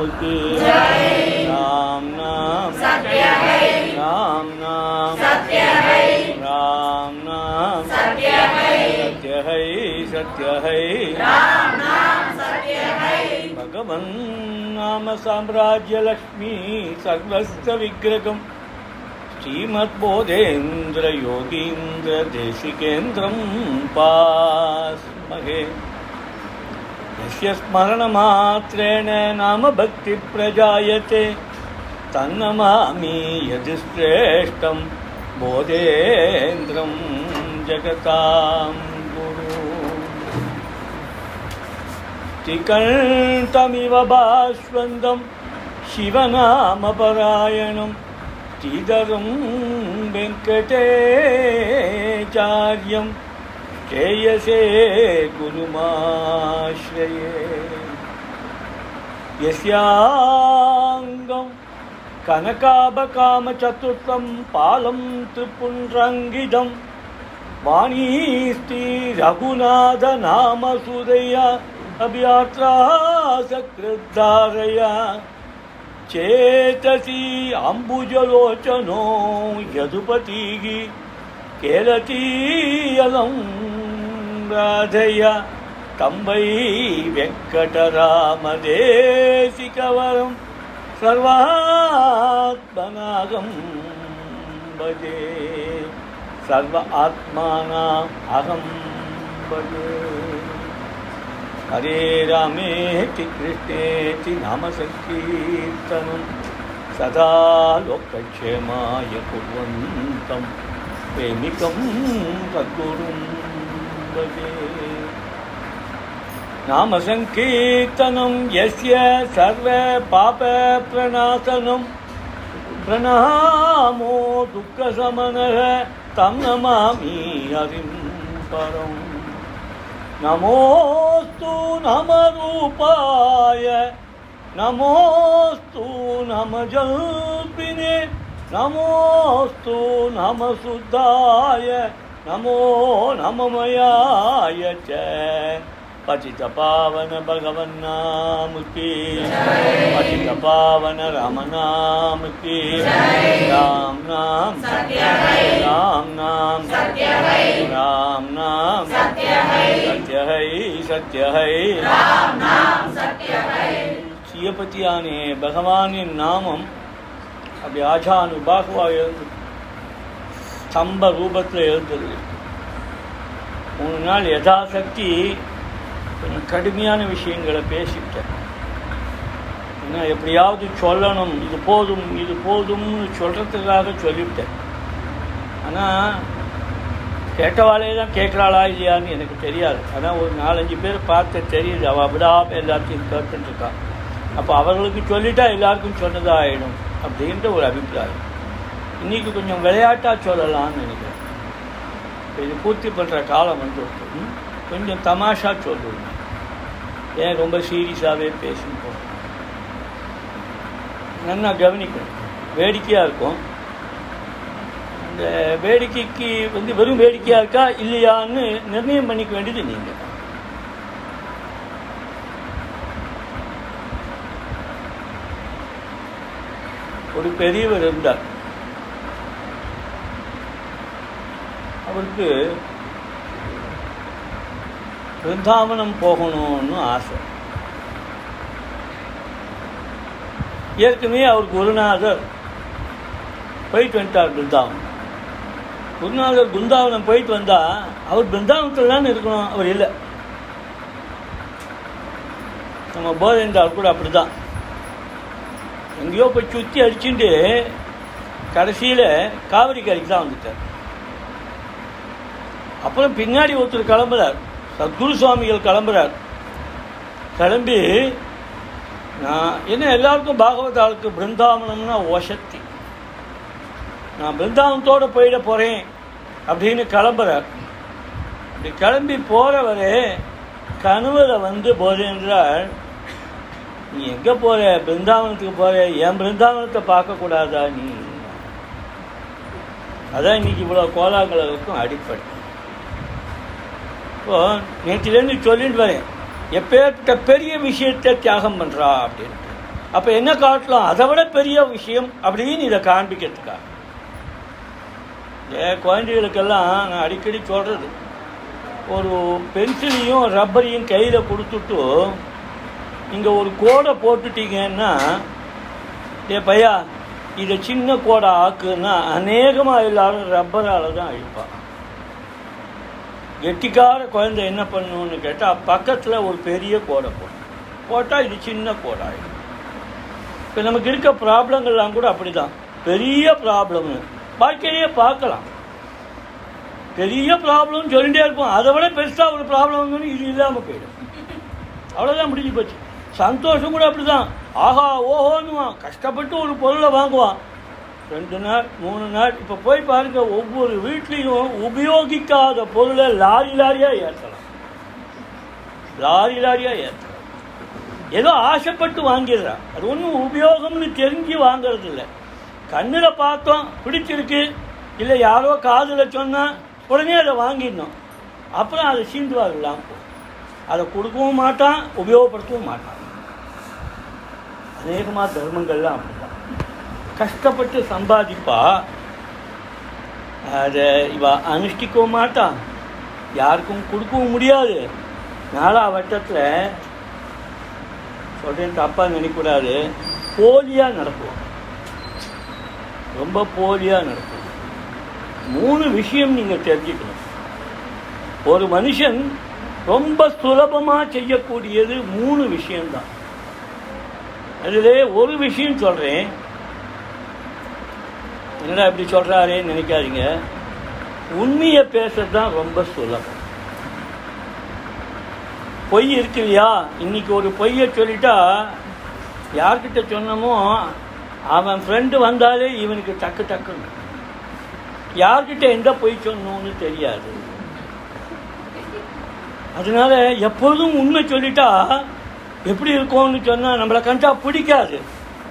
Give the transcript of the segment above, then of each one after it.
मुक्ति राम नाम सत्य है राम। नाम सत्य है राम नाम सत्य है सत्य है सत्य है राम। नाम सत्य है भगवन् नाम साम्राज्य लक्ष्मी सर्वस्य विग्रहम्। श्रीमद्बोधेन्द्र योगीन्द्र देशिकेन्द्रं पास्महे यस्य स्मरणमात्रेण नाम भक्तिप्रजायते। तन्नमामि यदि श्रेष्ठं बोधेन्द्रं जगतां गुरु। त्रिकण्ठमिव भास्वन्दं शिवनामपरायणं श्रीधरं वेङ्कटेचार्यं श्रेयसे गुरुमाश्रये यस्याङ्गं कनकाभकामचतुर्थं पालं त्रिपुण्ड्रङ्गिदं वाणीस्ति रघुनाथनामसुदया अभ्यात्रा सकृद्धारया चेतसि अम्बुजलोचनो यदुपतिः కేళతీయలంగాధయ తంబై వెంకటరామదేశికవరం సర్వాత్మనాగం భజే సర్వ ఆత్మానా అహం భజే. హరే రామేతి కృష్ణేతి నామ సంకీర్తనం సదా లోకక్షేమాయ కుర్వంతం. மிகவும் கக்குறும்பவே நாமசங்கீர்த்தனம் எஸ்ய சர்வ பாப பிரணாசனம் பிரணாமோ துக்கசமனக தம் நமாமி அறிம் பரம். நமோஸ்து நமரூபாய நமோஸ்து நமஜல்பினே. नमोऽस्तु नमशुद्धाय नमो नममयाय च पतितपावन भगवन्नाम की पतितपावन रामनाम की राम नाम सत्य है राम नाम सत्य है राम नाम सत्य है सत्य है सत्य है राम नाम सत्य है சிவபதியானே பகவானின் நாமம் அப்படி ஆஜானு பாகுவா எழுந்து ஸ்தம்ப ரூபத்தில் எழுந்தது மூணு நாள் யதாசக்தி கொஞ்சம் கடுமையான விஷயங்களை பேசிவிட்டேன் ஏன்னா எப்படியாவது சொல்லணும் இது போதும் இது போதும்னு சொல்கிறதுக்காக சொல்லிவிட்டேன் ஆனால் கேட்டவாளே தான் கேட்குறாளா இல்லையான்னு எனக்கு தெரியாது. ஆனால் ஒரு நாலஞ்சு பேர் பார்த்து தெரியுது. அவள் விடாமல் எல்லாத்தையும் கேட்டுருக்கான் அப்போ அவர்களுக்கு சொல்லிட்டா எல்லாருக்கும் சொன்னதாக ஆகிடும் அப்படின்ற ஒரு அபிப்பிராயம். இன்னைக்கு கொஞ்சம் விளையாட்டாக சொல்லலாம்னு நினைக்கிறேன். இது பூர்த்தி பண்ணுற காலம் வந்து கொஞ்சம் தமாஷா சொல்லுவேன் ஏன் ரொம்ப சீரியஸாகவே பேசணும் போகிறோம் நல்லா கவனிக்கணும். வேடிக்கையாக இருக்கும். இந்த வேடிக்கைக்கு வந்து வெறும் வேடிக்கையாக இருக்கா இல்லையான்னு நிர்ணயம் பண்ணிக்க வேண்டியது நீங்கள் ஒரு பெரியவர் இருந்தார். அவருக்கு பிருந்தாவனம் போகணும்னு ஆசை. ஏற்கனவே அவர் குருநாதர் போயிட்டு வந்துட்டார் பிருந்தாவனம் குருநாதர் பிருந்தாவனம் போயிட்டு வந்தால் அவர் பிருந்தாவனத்தில் தான் இருக்கணும் அவர் இல்லை. நம்ம போதேந்தார் கூட அப்படிதான். எங்கேயோ போய் சுற்றி அடிச்சுட்டு கடைசியில் காவிரி கரைக்கு தான் வந்துட்டார். அப்புறம் பின்னாடி ஒருத்தர் கிளம்புறார். சத்குரு சுவாமிகள் கிளம்புறார். கிளம்பி நான் என்ன எல்லாருக்கும் பாகவத ஆளுக்கு பிருந்தாவனம்னா ஓசக்தி நான் பிருந்தாவனத்தோடு போயிட போகிறேன் அப்படின்னு கிளம்புறார். அப்படி கிளம்பி போகிறவரே கனவுல வந்து போதேன்றால் நீ எங்கே போகிற பிருந்தாவனத்துக்கு போகிற என் பிருந்தாவனத்தை பார்க்கக்கூடாதா நீ? அதான் இன்னைக்கு இவ்வளோ கோலாகலவுக்கும் அடிப்படை. இப்போ நேற்றுலேருந்து சொல்லிட்டு வரேன். எப்பேற்பட்ட பெரிய விஷயத்தை தியாகம் பண்ணுறா அப்படின்ட்டு. அப்போ என்ன காட்டலாம்? அதை விட பெரிய விஷயம் அப்படின்னு இதை காண்பிக்கிறதுக்கா? இந்த குழந்தைகளுக்கெல்லாம் நான் அடிக்கடி சொல்கிறது ஒரு பென்சிலையும் ரப்பரையும் கையில் கொடுத்துட்டு இங்கே ஒரு கோடை போட்டுட்டீங்கன்னா ஏ பையா இதை சின்ன கோடை ஆக்குன்னா அநேகமாக எல்லாரும் ரப்பரால் தான் அழிப்பான் கெட்டிக்கார குழந்தை என்ன பண்ணணும்னு கேட்டால் பக்கத்தில் ஒரு பெரிய கோடை போடும் போட்டால் இது சின்ன கோடை ஆகிடும் இப்போ நமக்கு இருக்க ப்ராப்ளங்கள்லாம் கூட அப்படி தான் பெரிய ப்ராப்ளம்னு வாழ்க்கையே பார்க்கலாம். பெரிய ப்ராப்ளம்னு சொல்லிகிட்டே இருப்போம். அதை விட பெருசாக ஒரு ப்ராப்ளம்னு இது இல்லாமல் போயிடும். அவ்வளோதான் முடிஞ்சு போச்சு. சந்தோஷம் கூட அப்படிதான். ஆஹா ஓஹோன்னுவான். கஷ்டப்பட்டு ஒரு பொருளை வாங்குவான். ரெண்டு நாள் மூணு நாள் இப்போ போய் பாருங்க ஒவ்வொரு வீட்லேயும் உபயோகிக்காத பொருளை லாரி லாரியாக ஏற்றலாம் லாரி லாரியாக ஏற்றலாம் ஏதோ ஆசைப்பட்டு வாங்கிடுறான். அது ஒன்றும் உபயோகம்னு தெரிஞ்சு வாங்கிறது இல்லை கண்ணில் பார்த்தோம் பிடிச்சிருக்கு. இல்லை யாரோ காதில் சொன்னால் உடனே அதை வாங்கிடணும். அப்புறம் அதை இல்லாமல் அதை கொடுக்கவும் மாட்டான் உபயோகப்படுத்தவும் மாட்டான். அநேகமாக தர்மங்கள்லாம் அப்படிதான் கஷ்டப்பட்டு சம்பாதிப்பா. அதை இவ அனுஷ்டிக்கவும் மாட்டான் யாருக்கும் கொடுக்கவும் முடியாது. நாலா வட்டத்தில் சொல்கிறேன் தப்பாக நினைக்கக்கூடாது. போலியாக நடக்குவோம் ரொம்ப போலியாக நடக்கும் மூணு விஷயம் நீங்கள் தெரிஞ்சுக்கணும். ஒரு மனுஷன் ரொம்ப சுலபமாக செய்யக்கூடியது மூணு விஷயம்தான். அதில் ஒரு விஷயம் சொல்கிறேன் என்னடா இப்படி சொல்கிறாரேன்னு நினைக்காதீங்க. உண்மையை பேசுறது தான் ரொம்ப சுலபம். பொய் இருக்கு இல்லையா? இன்னைக்கு ஒரு பொய்யை சொல்லிட்டா யார்கிட்ட சொன்னமோ அவன் ஃப்ரெண்டு வந்தாலே இவனுக்கு டக்கு டக்குன்னு. யார்கிட்ட எந்த பொய் சொன்னோன்னு தெரியாது. அதனால எப்பொழுதும் உண்மை சொல்லிட்டா எப்படி இருக்கும்னு சொன்னால் நம்மளை கண்டா பிடிக்காது.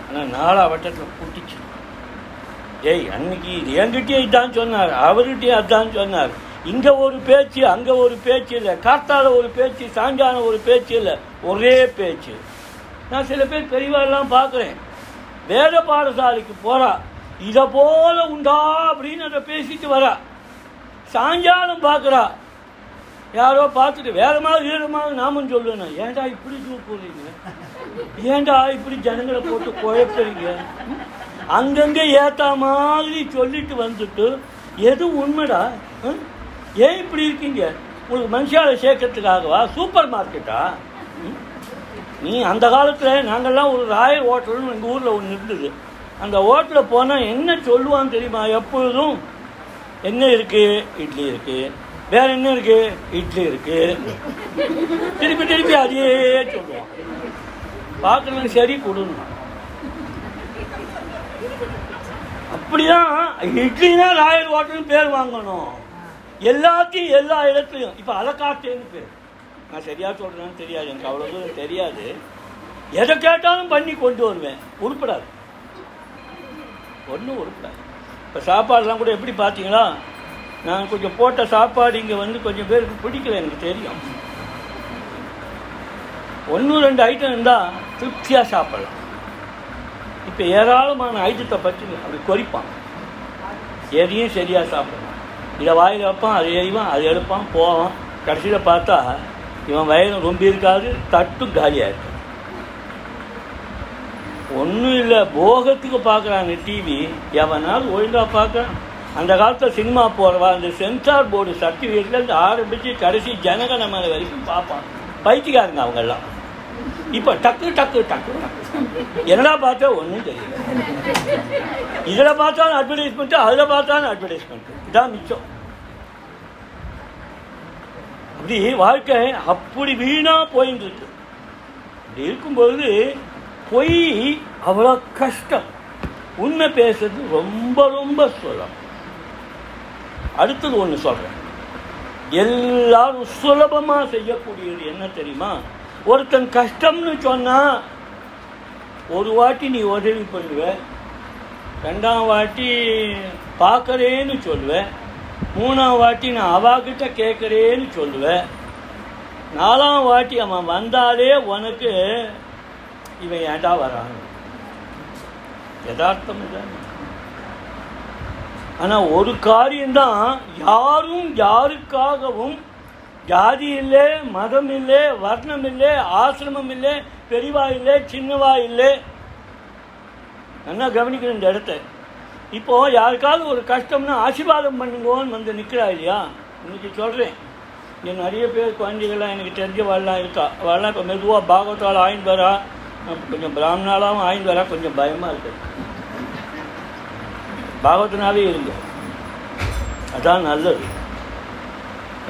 ஆனால் நாலா வட்டத்தில் பிடிச்சி. ஏய் அன்னைக்கு என்கிட்டயும் இதான் சொன்னார் அவர்கிட்டயும் அதான் சொன்னார். இங்கே ஒரு பேச்சு அங்கே ஒரு பேச்சு இல்லை. காத்தால ஒரு பேச்சு சாயங்கால ஒரு பேச்சு இல்லை. ஒரே பேச்சு. நான் சில பேர் பெரியவாரெல்லாம் பார்க்குறேன். வேத பாடசாலைக்கு போகிறா இதை போல உண்டா அப்படின்னு அதை பேசிட்டு வரா. சாயங்காலம் பார்க்குறா. யாரோ பார்த்துட்டு வேகமாக வீரமாக நாமும் சொல்லுவேன். ஏன்டா இப்படி போறீங்க? ஏன்டா இப்படி ஜனங்களை போட்டு குழப்பறீங்க? அங்கங்கே ஏற்ற மாதிரி சொல்லிட்டு வந்துட்டு எது உண்மைடா? ம்? ஏன் இப்படி இருக்கீங்க? உங்களுக்கு மனுஷால சேர்க்கறதுக்காகவா? சூப்பர் மார்க்கெட்டா? ம்? நீ அந்த காலத்தில் நாங்கள்லாம் ஒரு ராயல் ஹோட்டல்னு எங்கள் ஊரில் ஒன்று இருந்தது. அந்த ஹோட்டலில் போனால் என்ன சொல்லுவான்னு தெரியுமா? எப்பொழுதும் என்ன இருக்குது இட்லி இருக்குது வேற என்ன இருக்கு? இட்லி இருக்கு. திருப்பி திருப்பி அதையே சொல்லுவோம். பார்க்கறவங்க சரி கொடுங்க. அப்படிதான் இட்லினா ராயல் ஹோட்டல்னு பேர் வாங்கணும். எல்லாத்தையும் எல்லா இடத்துலையும். இப்போ அலக்காட்டேன்னு பேர். நான் சரியாக சொல்கிறேன்னு தெரியாது எனக்கு அவ்வளோ தூரம் தெரியாது. எதை கேட்டாலும் பண்ணி கொண்டு வருவேன். உருப்படாது. ஒன்றும் உருப்படாது. இப்போ சாப்பாடுலாம் கூட எப்படி பார்த்தீங்களா? நான் கொஞ்சம் போட்ட சாப்பாடு இங்கே வந்து கொஞ்சம் பேருக்கு பிடிக்கல எனக்கு தெரியும். ஒன்று ரெண்டு ஐட்டம் இருந்தால் திருப்தியாக சாப்பிடலாம். இப்போ ஏராளமான ஐட்டத்தை பற்றி அப்படி குறிப்பான். எதையும் சரியாக சாப்பிடலாம் இதை வாயில் வைப்பான் அதை எறிவான் அதை எடுப்பான் போவான். கடைசியில் பார்த்தா இவன் வயலும் ரொம்ப இருக்காது தட்டும் காலியாக இருக்கும் ஒன்றும் இல்லை போகத்துக்கு பார்க்குறாங்க டிவி எவனாலும் ஒழுங்காக பார்க்குறான். அந்த காலத்தில் சினிமா போகிறவா அந்த சென்சார் போர்டு சர்டிஃபிகேட்லேருந்து ஆரம்பித்து கடைசி ஜனகணமன வரைக்கும் பார்ப்பான் பைத்தியக்காரங்க அவங்கெல்லாம். இப்போ டக்கு டக்கு டக்கு என்னடா பார்த்தா ஒன்றும் தெரியல. இதில் பார்த்தாலும் அட்வர்டைஸ்மெண்ட்டு அதில் பார்த்தாலும் அட்வர்டைஸ்மெண்ட்டு இதான் மிச்சம். அப்படி வாழ்க்கை அப்படி வீணாக போயின்னு இருக்கு அப்படி பொய் அவ்வளோ கஷ்டம். உண்மை பேசுறது ரொம்ப ரொம்ப சுலம் அடுத்தது ஒன்று சொல்கிறேன் எல்லாரும் சுலபமாக செய்யக்கூடியது என்ன தெரியுமா? ஒருத்தன் கஷ்டம்னு சொன்னா ஒரு வாட்டி நீ உதவி பண்ணுவ ரெண்டாம் வாட்டி பார்க்கறேன்னு சொல்லுவேன் மூணாம் வாட்டி நான் அவாகிட்ட கேட்குறேன்னு சொல்லுவேன் நாலாம் வாட்டி அவன் வந்தாலே உனக்கு இவன் ஏன்டா வரான்? யதார்த்தம் இல்லை. ஆனால் ஒரு காரியம்தான் யாரும் யாருக்காகவும் ஜாதி இல்லை மதம் இல்லை வர்ணம் இல்லை ஆசிரமம் இல்லை பெரியவா இல்லை சின்னவா இல்லை நல்லா கவனிக்கணும் இந்த இடத்த. இப்போ யாருக்காவது ஒரு கஷ்டம்னா ஆசீர்வாதம் பண்ணுங்கன்னு வந்து நிற்கிறா இல்லையா? இன்னைக்கு சொல்கிறேன் இங்கே நிறைய பேர் குழந்தைகள்லாம் எனக்கு தெரிஞ்சவாள்லாம் இருக்கா. வரலாம் இப்போ மெதுவாக பாகவத்தால் ஆயின்னு வரா. கொஞ்சம் பிராமணாலாவும் ஆயின்னு வரா. கொஞ்சம் பயமாக இருக்குது பாகவதனாவே இருங்க. அதான் நல்லது.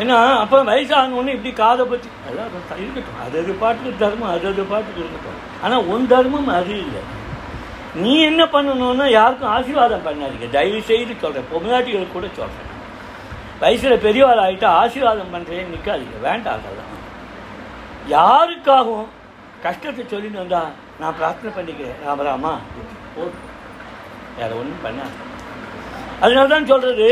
ஏன்னா அப்போ வயசானவொன்னே இப்படி காதை பற்றி எல்லாம் இருக்கட்டும். அது அது பாட்டுக்கு தர்மம் அது அது பாட்டுக்கு இருக்கட்டும். ஆனால் உன் தர்மம் அது இல்லை. நீ என்ன பண்ணணும்னா யாருக்கும் ஆசீர்வாதம் பண்ணாதீங்க. தயவு செய்து சொல்கிறேன் பொம்னாட்டிகளுக்கு கூட சொல்கிறேன் வயசில் பெரியவாள் ஆகிட்டா ஆசீர்வாதம் பண்ணுறேன்னு நிற்காதீங்க வேண்டாம் அதெல்லாம் யாருக்காகவும் கஷ்டத்தை சொல்லிட்டு வந்தா நான் பிரார்த்தனை பண்ணிக்கிறேன். ராமராமா போதும். வேற ஒன்றும் பண்ணாது அதனால தான் சொல்கிறது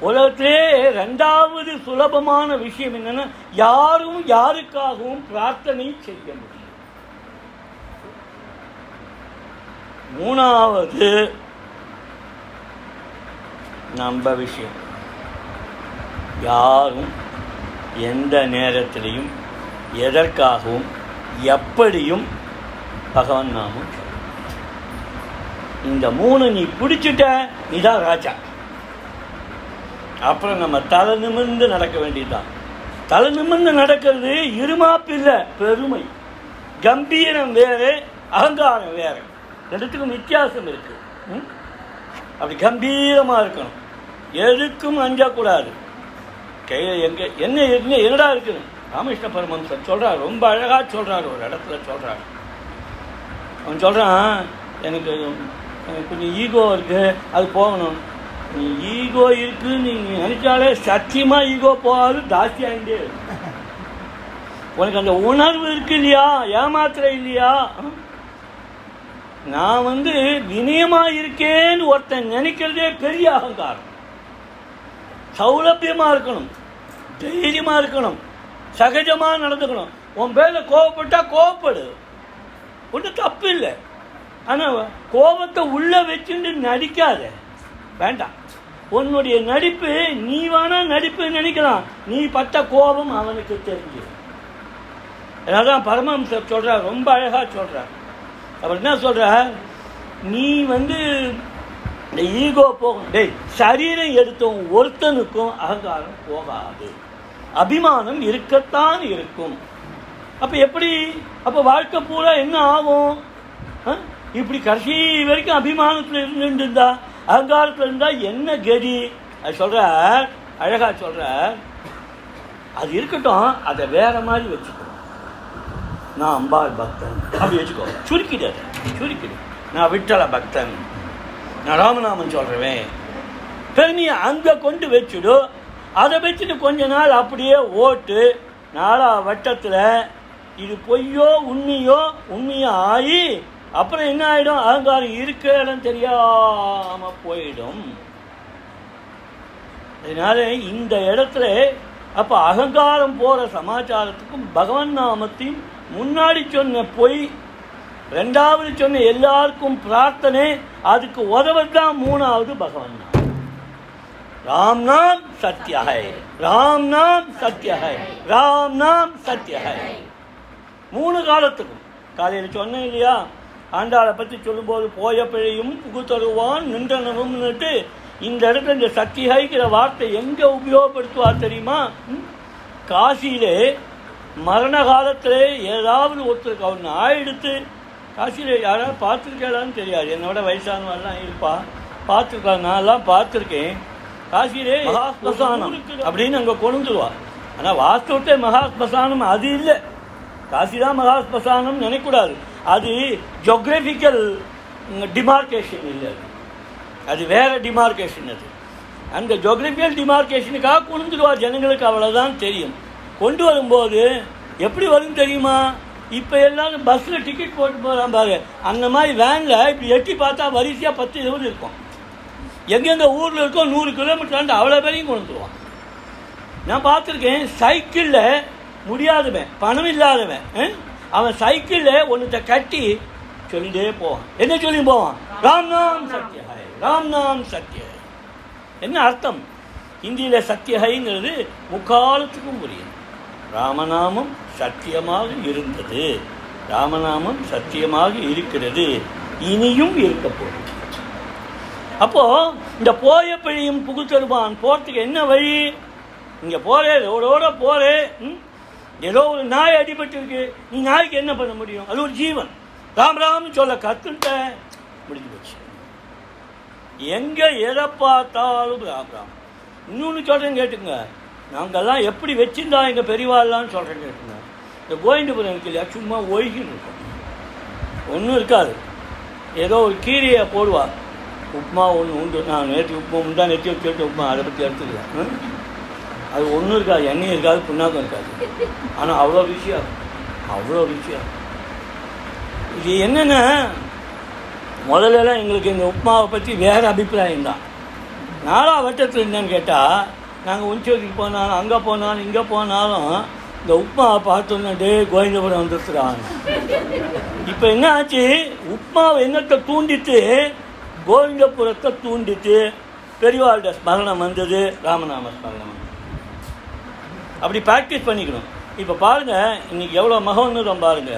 உலகத்திலே ரெண்டாவது சுலபமான விஷயம் என்னென்னா யாரும் யாருக்காகவும் பிரார்த்தனை செய்ய முடியும். மூணாவது நம்ம விஷயம். யாரும் எந்த நேரத்திலையும் எதற்காகவும் எப்படியும் பகவன் நாமம் இந்த மூணு நீ பிடிச்சிட்ட நீதான் ராஜா. அப்புறம் நம்ம தலை நிமிர்ந்து நடக்க வேண்டியதுதான். தலை நிமிர்ந்து நடக்கிறது இருமாப்பில்லை பெருமை. கம்பீரம் வேறு அகங்காரம் வேறு. ரெண்டுத்துக்கும் வித்தியாசம் இருக்கு. ம்? அப்படி கம்பீரமாக இருக்கணும். எதுக்கும் அஞ்சக்கூடாது. கையில் எங்கே என்ன என்ன என்னடா இருக்குன்னு. ராமகிருஷ்ண பரமஹம்சர் சொல்கிறார் ரொம்ப அழகாக சொல்கிறார் ஒரு இடத்துல சொல்கிறார் அவன் சொல்கிறான் எனக்கு கொஞ்சம் ஈகோ இருக்கு அது போகணும். நீ ஈகோ இருக்குன்னு நீ நினைச்சாலே சத்தியமா ஈகோ போகாது ஜாஸ்தியாகிட்டே உனக்கு அந்த உணர்வு இருக்கு இல்லையா? ஏமாத்திர இல்லையா? நான் வந்து வினயமா இருக்கேன்னு ஒருத்தன் நினைக்கிறதே பெரிய அகங்காரம். சௌலபியமா இருக்கணும் தைரியமா இருக்கணும் சகஜமா நடந்துக்கணும். உன் பேர்ல கோவப்பட்டா கோவப்படு. ஒன்றும் தப்பு இல்லை. ஆனால் கோபத்தை உள்ளே வச்சுட்டு நடிக்காத. வேண்டாம். உன்னுடைய நடிப்பு நீ வேணா நடிப்பு நினைக்கலாம். நீ பட்ட கோபம் அவனுக்கு தெரிஞ்சு அதான் பரமஹம்சர் சொல்கிறார் ரொம்ப அழகாக சொல்கிறார் அவர் என்ன சொல்கிறார் நீ வந்து இந்த ஈகோ போகும். டேய் சரீரம் எடுத்தவன் ஒருத்தனுக்கும் அகங்காரம் போகாது. அபிமானம் இருக்கத்தான் இருக்கும். அப்போ எப்படி? அப்போ வாழ்க்கை பூரா என்ன ஆகும்? ஆ? இப்படி கடைசி வரைக்கும் அபிமானத்தில் இருந்துருந்தா அகங்காரத்தில் இருந்தால் என்ன கதி? அது சொல்கிற அழகாக சொல்கிற அது இருக்கட்டும் அதை வேற மாதிரி வச்சுக்கோ. நான் அம்பாள் பக்தன். அப்படி வச்சுக்கோ. சுருக்கிடு சுருக்கிடு. நான் விட்டல பக்தன். நான் ராமநாமன் சொல்றேன் பெருமையை அங்கே கொண்டு வச்சுடு. அதை வச்சுட்டு கொஞ்ச நாள் அப்படியே ஓட்டு. நாலா வட்டத்தில் இது பொய்யோ உண்மையோ உண்மையோ ஆகி அப்புறம் என்ன ஆகிடும் அகங்காரம் இருக்கிற இடம் தெரியாம போயிடும். அதனால இந்த இடத்துல அப்போ அகங்காரம் போகிற சமாச்சாரத்துக்கும் பகவன் நாமத்தையும் முன்னாடி சொன்ன பொய் ரெண்டாவது சொன்ன எல்லாருக்கும் பிரார்த்தனை அதுக்கு உதவதான் மூணாவது பகவான் நாம் ராம் நாம் சத்யஹை ராம் நாம் சத்ய ராம் நாம் சத்ய மூணு காலத்துக்கும். காலையில் சொன்னேன் இல்லையா? ஆண்டாளை பற்றி சொல்லும்போது போய பிழையும் புகுத்தருவான் நின்றனவும்னுட்டு இந்த இடத்துல இந்த சத்தியகிற வார்த்தை எங்கே உபயோகப்படுத்துவார் தெரியுமா? காசியிலே மரண காலத்திலே ஏதாவது ஒருத்தருக்கு அவன் ஆயிடுத்து காசியில யாராவது பார்த்துருக்கேடான்னு தெரியாது. என்னோட வயசானவெல்லாம் இருப்பா. பார்த்துருக்கா நான்லாம் பார்த்துருக்கேன். காசியிலே மகாஸ்மசானம் அப்படின்னு அங்கே கொண்டுருவா. ஆனால் வாஸ்தவத்தை மகாஸ்மசானம் அது இல்லை. காசி தான் மகாஸ்மசானம் நினைக்கூடாது அது ஜோக்ரபிக்கல் டிமார்கேஷன் இல்லை அது. அது வேறு டிமார்கேஷன் அது. அந்த ஜோக்ரபிக்கல் டிமார்கேஷனுக்காக கொண்டுருவா ஜனங்களுக்கு அவ்வளோதான் தெரியும். கொண்டு வரும்போது எப்படி வரும் தெரியுமா? இப்போ எல்லாரும் பஸ்ஸில் டிக்கெட் போட்டு போகிறான் பாரு. அந்த மாதிரி வேனில் இப்படி எட்டி பார்த்தா வரிசையாக பத்து இருபது இருக்கும். எங்கெந்த ஊரில் இருக்கோ நூறு கிலோமீட்டர் அவ்வளோ பேரையும் கொண்டுருவான் நான் பார்த்துருக்கேன் சைக்கிளில் முடியாதவன் பணம் இல்லாதவன் அவன் சைக்கிளில் ஒன்றத்தை கட்டி சொல்லிட்டே போவான். என்ன சொல்லி போவான்? ராம் நாம் சத்யஹாய் ராம் நாம் சத்யஹாய் என்ன அர்த்தம்? ஹிந்தியில் சத்யஹைங்கிறது முக்காலத்துக்கும் புரியும். ராமநாமம் சத்தியமாக இருந்தது. ராமநாமம் சத்தியமாக இருக்கிறது. இனியும் இருக்க போகுது அப்போது இந்த போய பிழையும் புகுத்தருவான் போகிறதுக்கு என்ன வழி? இங்கே போகிறே ரோடோட போகிறேன் ம்? ஏதோ ஒரு நாய் அடிபட்டு இருக்கு நீ நாய்க்கு என்ன பண்ண முடியும்? அது ஒரு ஜீவன். ராம் ராம் சொல்ல கத்துட்ட முடிஞ்சு போச்சு. எங்க எதை பார்த்தாலும் ராம் ராம். இன்னொன்று சொல்கிறேன் கேட்டுங்க நாங்கெல்லாம் எப்படி வச்சிருந்தா எங்கள் பெரியவாள்லாம் சொல்கிறேன் கேட்டுங்க இந்த கோவிந்தபுரம் இருக்கு இல்லையா? சும்மா ஒழுகின்னு இருக்கும். ஒன்றும் இருக்காது. ஏதோ ஒரு கீரையை போடுவா. உப்புமா ஒன்று உண்டு. நான் நேற்று உப்புமா உண்டா நெற்றி வச்சு உப்புமா. அதை பற்றி எடுத்துக்கலாம் அது ஒன்றும் இருக்காது எண்ணெயும் இருக்காது புண்ணாக்கம் இருக்காது. ஆனால் அவ்வளோ ருசியாக அவ்வளோ ருசியாக இது என்னென்ன முதல்லலாம் எங்களுக்கு இந்த உப்புமாவை பற்றி வேறு அபிப்பிராயம் தான். நாலா வட்டத்தில் என்னன்னு கேட்டால் நாங்கள் உஞ்சோதிக்கு போனாலும் அங்கே போனாலும் இங்கே போனாலும் இந்த உப்புமாவை பார்த்தோன்னா டே கோவிந்தபுரம் வந்துருக்குறாங்க இப்போ என்ன ஆச்சு? உப்மாவை என்னத்தை தூண்டிட்டு கோவிந்தபுரத்தை தூண்டிட்டு பெரியவாள்கிட்ட ஸ்மரணம் வந்தது ராமநாம ஸ்மரணம் வந்தது. அப்படி ப்ராக்டிஸ் பண்ணிக்கணும். இப்போ பாருங்க இன்னைக்கு எவ்வளோ மகோன்னதம் பாருங்க.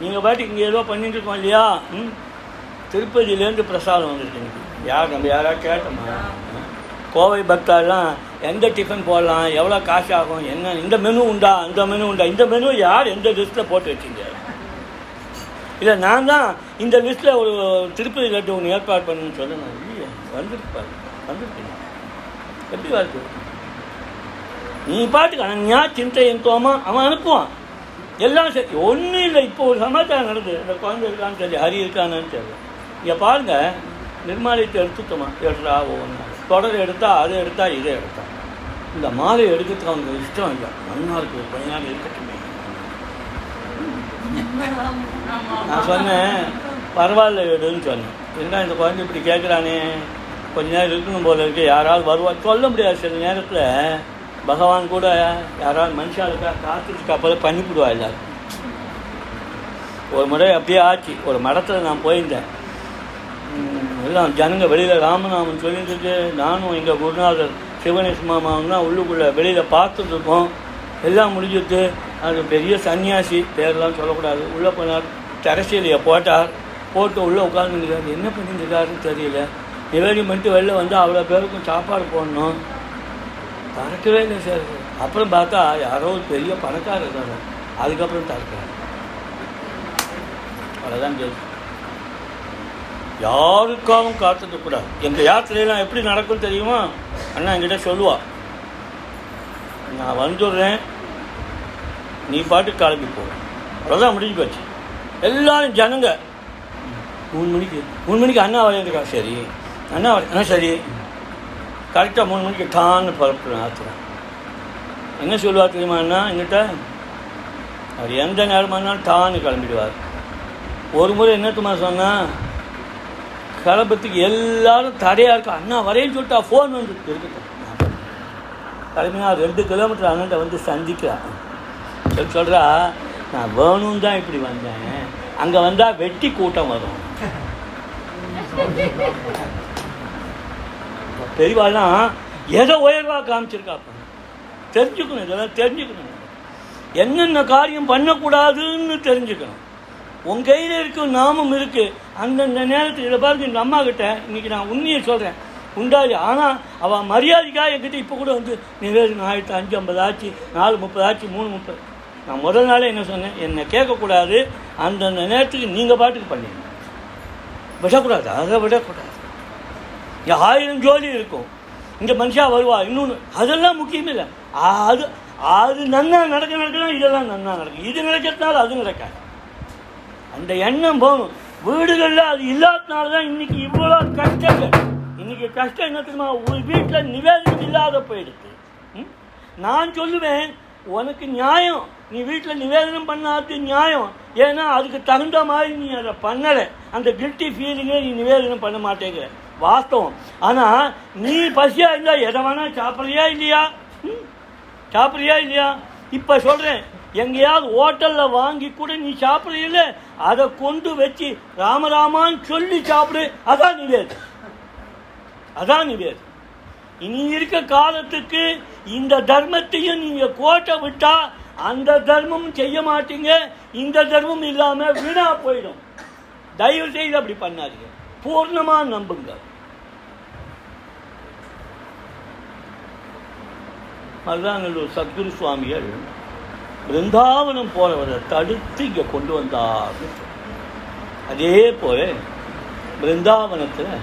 நீங்கள் பாட்டுக்கு இங்கே ஏதோ பண்ணிட்டு இருக்கோம் இல்லையா? ம்? திருப்பதியிலேருந்து பிரசாதம் வந்துருக்கு இன்னைக்கு. யார் நம்ம யாராவது கேட்டோமா? கோவை பக்தாலாம் எந்த டிஃபன் போடலாம் எவ்வளோ காசு ஆகும் என்ன இந்த மெனு உண்டா அந்த மெனு உண்டா? இந்த மெனு யார் எந்த லிஸ்ட்டில் போட்டு வச்சிங்க? இல்லை நான் தான் இந்த லிஸ்ட்டில் ஒரு திருப்பதி லட்டு ஒன்று ஏற்பாடு பண்ணுன்னு சொல்லணும் இல்லையே வந்துருப்பாரு வந்துருக்கீங்க எப்படி வருது நீ பாட்டுக்கு அனன்யா சிந்தையன் தோமா அவன் அனுப்புவான். எல்லாம் சரி. ஒன்றும் இல்லை. இப்போ ஒரு சமாச்சாரம் நடந்தது. இந்த குழந்தை இருக்கான்னு தெரியல ஹரி இருக்கான்னு தெரியல. இங்கே பாருங்க நிர்மாலயத்தை எடுத்துட்டோமா? எடுறா ஒன்று தொடர் எடுத்தா அதை எடுத்தா இதை எடுத்தா. இந்த மாலை எடுக்கிறதுக்கு அவங்க இஷ்டம் இல்லை. நல்லா இருக்கு ஒரு பையனாக இருக்கட்டுமே. நான் சொன்னேன் பரவாயில்ல எடுன்னு சொன்னேன். என்ன இந்த குழந்தை இப்படி கேட்குறானே கொஞ்ச நேரம் இருக்கணும் போல இருக்கு. யாராவது வருவா? சொல்ல முடியாது. சில நேரத்தில் பகவான் கூட யாராவது மனுஷாளுக்காக காத்துருக்கா போல பண்ணிவிடுவா எல்லாரும். ஒரு முறை அப்படியே ஆச்சு. ஒரு மடத்தில் நான் போயிருந்தேன். எல்லாம் ஜனங்க வெளியில் ராமநாமன் சொல்லிட்டு நானும் எங்கள் குருநாதர் சிவனேஷ் மாமாவும் தான் உள்ளுக்குள்ளே வெளியில் பார்த்துட்ருக்கோம் எல்லாம் முடிஞ்சுட்டு அது பெரிய சன்னியாசி பேர்லாம் சொல்லக்கூடாது. உள்ளே போனார் தரசியலையை போட்டார். போட்டு உள்ளே உட்காந்துருக்காரு என்ன பண்ணிட்டு இருக்காருன்னு தெரியல. நிவேதி பண்ணிட்டு வெளில வந்து அவ்வளோ பேருக்கும் சாப்பாடு போடணும். திறக்கவே இல்லை சார்? அப்புறம் பார்த்தா யாரோ ஒரு பெரிய பணக்காரர் இருக்காரு. அதுக்கப்புறம் திறக்கிறார் அவ்வளோதான் கேள்வி. யாருக்காகவும் காத்துக்க கூடாது. எங்கள் யாத்திரையெல்லாம் எப்படி நடக்கும் தெரியுமா? அண்ணா என்கிட்ட சொல்லுவா. நான் வந்துடுறேன் நீ பாட்டுக்கு கிளம்பி போ. அவ்வளோதான் முடிஞ்சு போச்சு. எல்லாரும் ஜனங்க. மூணு மணிக்கு. மூணு மணிக்கு அண்ணா வரையிருக்கா சரி. அண்ணா வர ஆ சரி. கரெக்டாக மூணு மணிக்கு டான்னு பரப்புறேன் ஆத்துறேன் என்ன சொல்லுவார் தெரியுமா அண்ணா? என்கிட்ட அவர் எந்த நேரமாக இருந்தாலும் டான்னு கிளம்பிடுவார். ஒரு முறை என்னத்துமா சொன்னால் கிளம்புறதுக்கு எல்லாரும் தடையாக இருக்கா? அண்ணா வரேன்னு சொல்லிட்டா ஃபோன் வந்து இருக்கட்டும். கிளம்பினா ரெண்டு கிலோமீட்டர் அண்ணன் வந்து சந்திக்கிறான் சொல்லி சொல்கிறா நான் வேணும் தான் இப்படி வந்தேன். அங்கே வந்தால் வெட்டி கூட்டம் வரும். பெரியவாள்லாம் எதை உயர்வாக காமிச்சிருக்காப்ப. தெரிஞ்சுக்கணும் இதெல்லாம் தெரிஞ்சுக்கணும். என்னென்ன காரியம் பண்ணக்கூடாதுன்னு தெரிஞ்சுக்கணும். உன் கையில் இருக்கும் நாமம் இருக்குது அந்தந்த நேரத்தில் இதை பாருங்க இந்த அம்மா கிட்ட இன்னைக்கு நான் உண்மையை சொல்கிறேன் உண்டாது ஆனால் அவள் மரியாதைக்காக என்கிட்ட இப்போ கூட வந்து நிவேதனம் ஆயிரத்து அஞ்சு ஐம்பது ஆச்சு நாலு முப்பது ஆச்சு மூணு முப்பது. நான் முதல் நாளே என்ன சொன்னேன்? என்னை கேட்கக்கூடாது. அந்தந்த நேரத்துக்கு நீங்கள் பாட்டுக்கு பண்ணிடுங்க விடக்கூடாது அதை விடக்கூடாது. ஆயிரம் ஜோலி இருக்கும். இங்கே மனுஷா வருவா. இன்னொன்று அதெல்லாம் முக்கியம் இல்லை அது அது நன்னா நடக்க நடக்கலாம் இதெல்லாம் நன்னா நடக்கும். இது நடக்கிறதுனால அது நடக்காது. அந்த எண்ணம் போகணும். வீடுகளில் அது இல்லாதனால தான் இன்னைக்கு இவ்வளோ கஷ்டங்கள். இன்றைக்கி கஷ்டம் என்ன தெரியுமா? ஒரு வீட்டில் நிவேதனம் இல்லாத போயிடுது. ம்? நான் சொல்லுவேன் உனக்கு நியாயம். நீ வீட்டில் நிவேதனம் பண்ணாது நியாயம். ஏன்னா அதுக்கு தகுந்த மாதிரி நீ அதை பண்ணலை. அந்த கில்ட்டி ஃபீலிங்கே நீ நிவேதனம் பண்ண மாட்டேங்கிற. வாஸ்தவம். ஆனால் நீ பசியாக இருந்தால் எதை வேணால் சாப்பிட்றியா இல்லையா? ம்? சாப்பிட்றியா இல்லையா? இப்போ சொல்கிறேன் எங்கேயாவது ஹோட்டலில் வாங்கி கூட நீ சாப்பிட்றீல்ல? அதை கொண்டு வச்சு ராமராமான்னு சொல்லி சாப்பிடு. அதான் நிவேது அதான் நிவேது இனி இருக்க காலத்துக்கு இந்த தர்மத்தையும் நீங்கள் கோட்டை விட்டால் அந்த தர்மமும் செய்ய மாட்டீங்க. இந்த தர்மம் இல்லாமல் வீணாக போயிடும். தயவு செய்து அப்படி பண்ணாதீங்க. பூர்ணமா நம்புங்க. மருதாங்கல்லூர் சத்குரு சுவாமிகள் பிருந்தாவனம் போனவரை தடுத்து இங்க கொண்டு வந்தார் அதே போல பிருந்தாவனத்தில்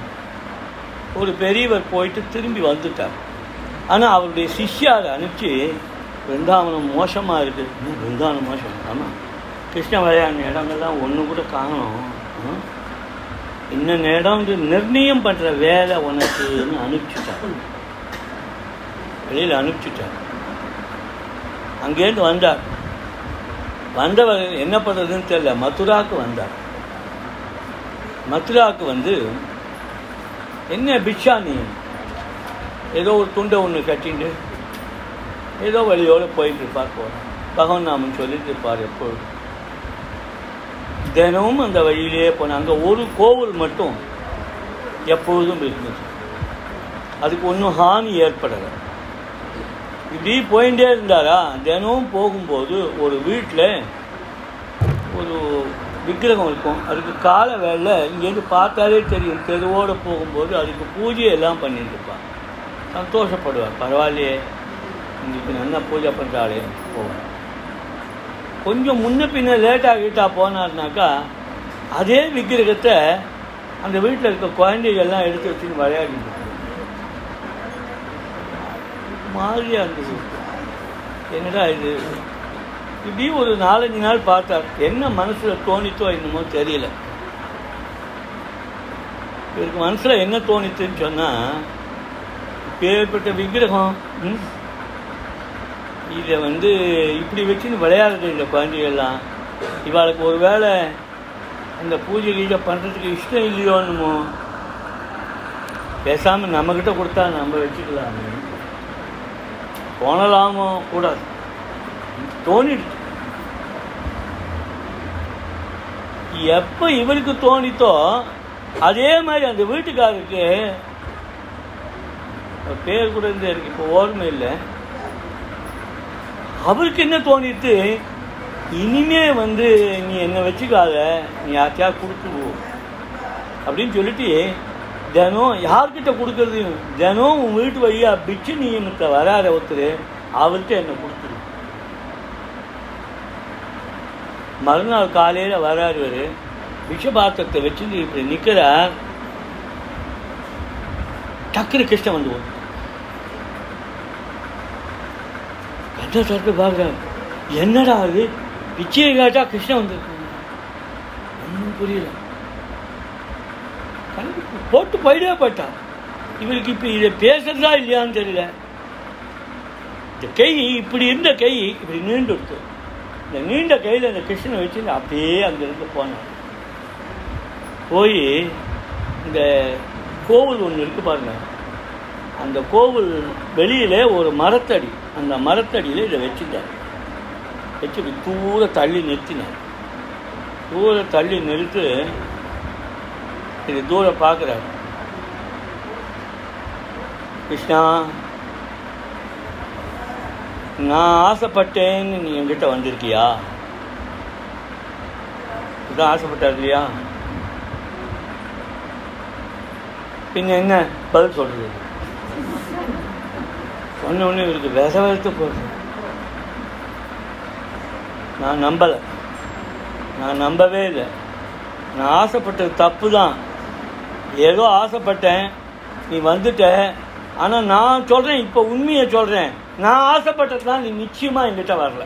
ஒரு பெரியவர் போயிட்டு திரும்பி வந்துட்டார். ஆனால் அவருடைய சிஷ்யாரை அனுப்பிச்சு பிருந்தாவனம் மோசமாக இருக்குது பிருந்தாவனம் மோசம்? ஆமாம் கிருஷ்ண விளையாடின இடங்கள்லாம் ஒன்று கூட காணணும் இன்னும் இடம் நிர்ணயம் பண்ணுற வேலை உனக்குன்னு அனுப்பிச்சுட்டான் வெளியில் அனுப்பிச்சுட்டான் அங்கேருந்து வந்தார். வந்தவர் என்ன பண்ணுறதுன்னு தெரியல. மதுராவுக்கு வந்தார். மதுராவுக்கு வந்து என்ன பிக்ஷா நீ? ஏதோ ஒரு துண்டை ஒன்று கட்டிட்டு ஏதோ வழியோடு போயிட்டு இருப்பார் போகிறார் பகவன் நாமன் சொல்லிட்டு இருப்பார் எப்பொழுது தினமும் அந்த வழியிலேயே போனேன் அங்கே ஒரு கோவில் மட்டும் எப்பொழுதும் இருந்துச்சு அதுக்கு ஒன்றும் ஹானி ஏற்படலை. இப்படி போயிட்டே இருந்தாரா? தினமும் போகும்போது ஒரு வீட்டில் ஒரு விக்கிரகம் இருக்கும். அதுக்கு கால வேலை இங்கேருந்து பார்த்தாலே தெரியும். தெருவோடு போகும்போது அதுக்கு பூஜை எல்லாம் பண்ணிட்டு இருப்பான் சந்தோஷப்படுவார். பரவாயில்லையே இன்னைக்கு நல்லா பூஜை பண்ணுறாளே போவேன் கொஞ்சம் முன்ன பின்ன லேட்டாக வீட்டாக போனார்னாக்கா அதே விக்கிரகத்தை அந்த வீட்டில் இருக்க குழந்தைகள்லாம் எடுத்து வச்சுன்னு விளையாடிட்டு மாதிரியாக இருந்தது. என்னடா இது? இப்படி ஒரு நாலஞ்சு நாள் பார்த்தார். என்ன மனசில் தோணித்தோ என்னமோ தெரியல. இவருக்கு மனசில் என்ன தோணித்துன்னு சொன்னால் பேர்பட்ட விக்கிரகம் ம், இதை வந்து இப்படி வச்சுன்னு விளையாடுறது இந்த குழந்தைகள்லாம். இவாளுக்கு ஒரு வேளை இந்த பூஜை கீஜை பண்ணுறதுக்கு இஷ்டம் இல்லையோன்னுமோ? பேசாமல் நம்மக்கிட்ட கொடுத்தா நம்ம வச்சுக்கலாமே. போனலாமோ? கூடாது. தோணிடுச்சு எப்போ இவருக்கு தோணித்தோ அதே மாதிரி அந்த வீட்டுக்காரருக்கு பேர் கூட இருந்தே எனக்கு இப்போ ஓர்மை இல்லை. அவருக்கு என்ன தோணிட்டு இனிமே வந்து நீ என்னை வச்சுக்காத நீ யார்த்தையா கொடுத்துருவோ அப்படின்னு சொல்லிட்டு தினம் யார்கிட்ட கொடுக்கறது தினம் உன் வீட்டு வழியாக பிச்சு நியமத்தை வராத ஒருத்தர் அவர்கிட்ட என்னை கொடுத்துரு. மறுநாள் காலையில் வராரு விஷபாத்திரத்தை வச்சுட்டு இப்படி நிற்கிறார் டக்குனு கிருஷ்ணன் வந்து போகுது கண்ணை பார்க்குறாரு என்னடா அது பிச்சையை காட்டா கிருஷ்ணன் வந்திருக்காங்க. ஒன்றும் புரியல. கணக்கு போட்டு போயிடவே போயிட்டான் இவருக்கு இப்போ இதை பேசுறதா இல்லையான்னு தெரியல. இந்த கை இப்படி இருந்த கை இப்படி நீண்டு இருக்கு. இந்த நீண்ட கையில் இந்த கிருஷ்ணனை வச்சு அப்படியே அங்கேருந்து போனார் போய் இந்த கோவில் ஒன்று இருக்கு பாருங்க. அந்த கோவில் வெளியில் ஒரு மரத்தடி. அந்த மரத்தடியில் இதை வச்சுட்டார். வச்சுட்டு தூர தள்ளி நிறுத்தினார். தூர தள்ளி நிறுத்து இது தூரம் பார்க்குறாரு. கிருஷ்ணா நான் ஆசைப்பட்டேன்னு நீ என்கிட்ட வந்திருக்கியா? இதான் ஆசைப்பட்டார் இல்லையா? பின்ன என்ன? பதில் சொல்கிறது ஒன்று ஒன்று இவருக்கு வித வெறுத்து போகுது. நான் நம்பலை. நான் நம்பவே இல்லை. நான் ஆசைப்பட்டது தப்பு தான் ஏதோ ஆசைப்பட்டேன். நீ வந்துட்ட. ஆனால் நான் சொல்கிறேன் இப்போ உண்மையை சொல்கிறேன் நான் ஆசைப்பட்டது தான் நீ நிச்சயமாக என்கிட்ட வரல.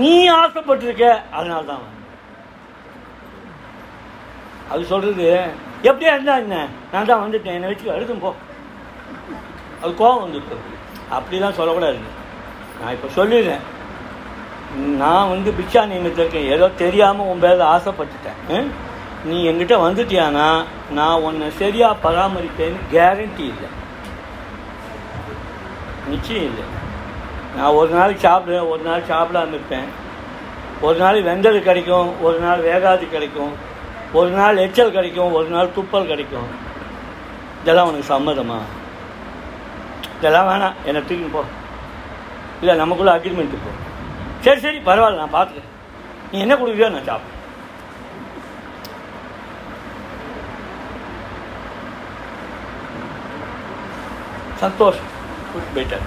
நீ ஆசைப்பட்டிருக்க அதனால தான் அது சொல்கிறது எப்படியா இருந்தா என்ன? நான் தான் வந்துட்டேன். என்னை வச்சு எழுதும் போ. அது கோபம் வந்துருக்கு அப்படிலாம் சொல்லக்கூடாது. நான் இப்போ சொல்லிடுறேன். நான் வந்து பிக்ஷா நியமத்தில் இருக்கேன். ஏதோ தெரியாமல் உன் பேரில் ஆசைப்பட்டுட்டேன். நீ என்கிட்ட வந்துட்டியானா நான் உன்னை சரியாக பராமரிப்பேன்னு கேரண்டி இல்லை. நிச்சயம் இல்லை. நான் ஒரு நாள் சாப்பிடுவேன் ஒரு நாள் சாப்பிடாம இருப்பேன். ஒரு நாள் வெந்தது கிடைக்கும் ஒரு நாள் வேகாது கிடைக்கும். ஒரு நாள் எச்சல் கிடைக்கும் ஒரு நாள் துப்பல் கிடைக்கும். இதெல்லாம் உனக்கு சம்மதமாக இதெல்லாம் வேணாம். என்னை தூக்கின்னு போ. இல்லை நமக்குள்ள அக்ரிமெண்ட்டு போ. சரி சரி பரவாயில்ல நான் பார்த்துக்கிறேன் நீ என்ன கொடுக்குறியோ நான் சாப்பிட்றேன். சந்தோஷம். கூட்டு போயிட்டார்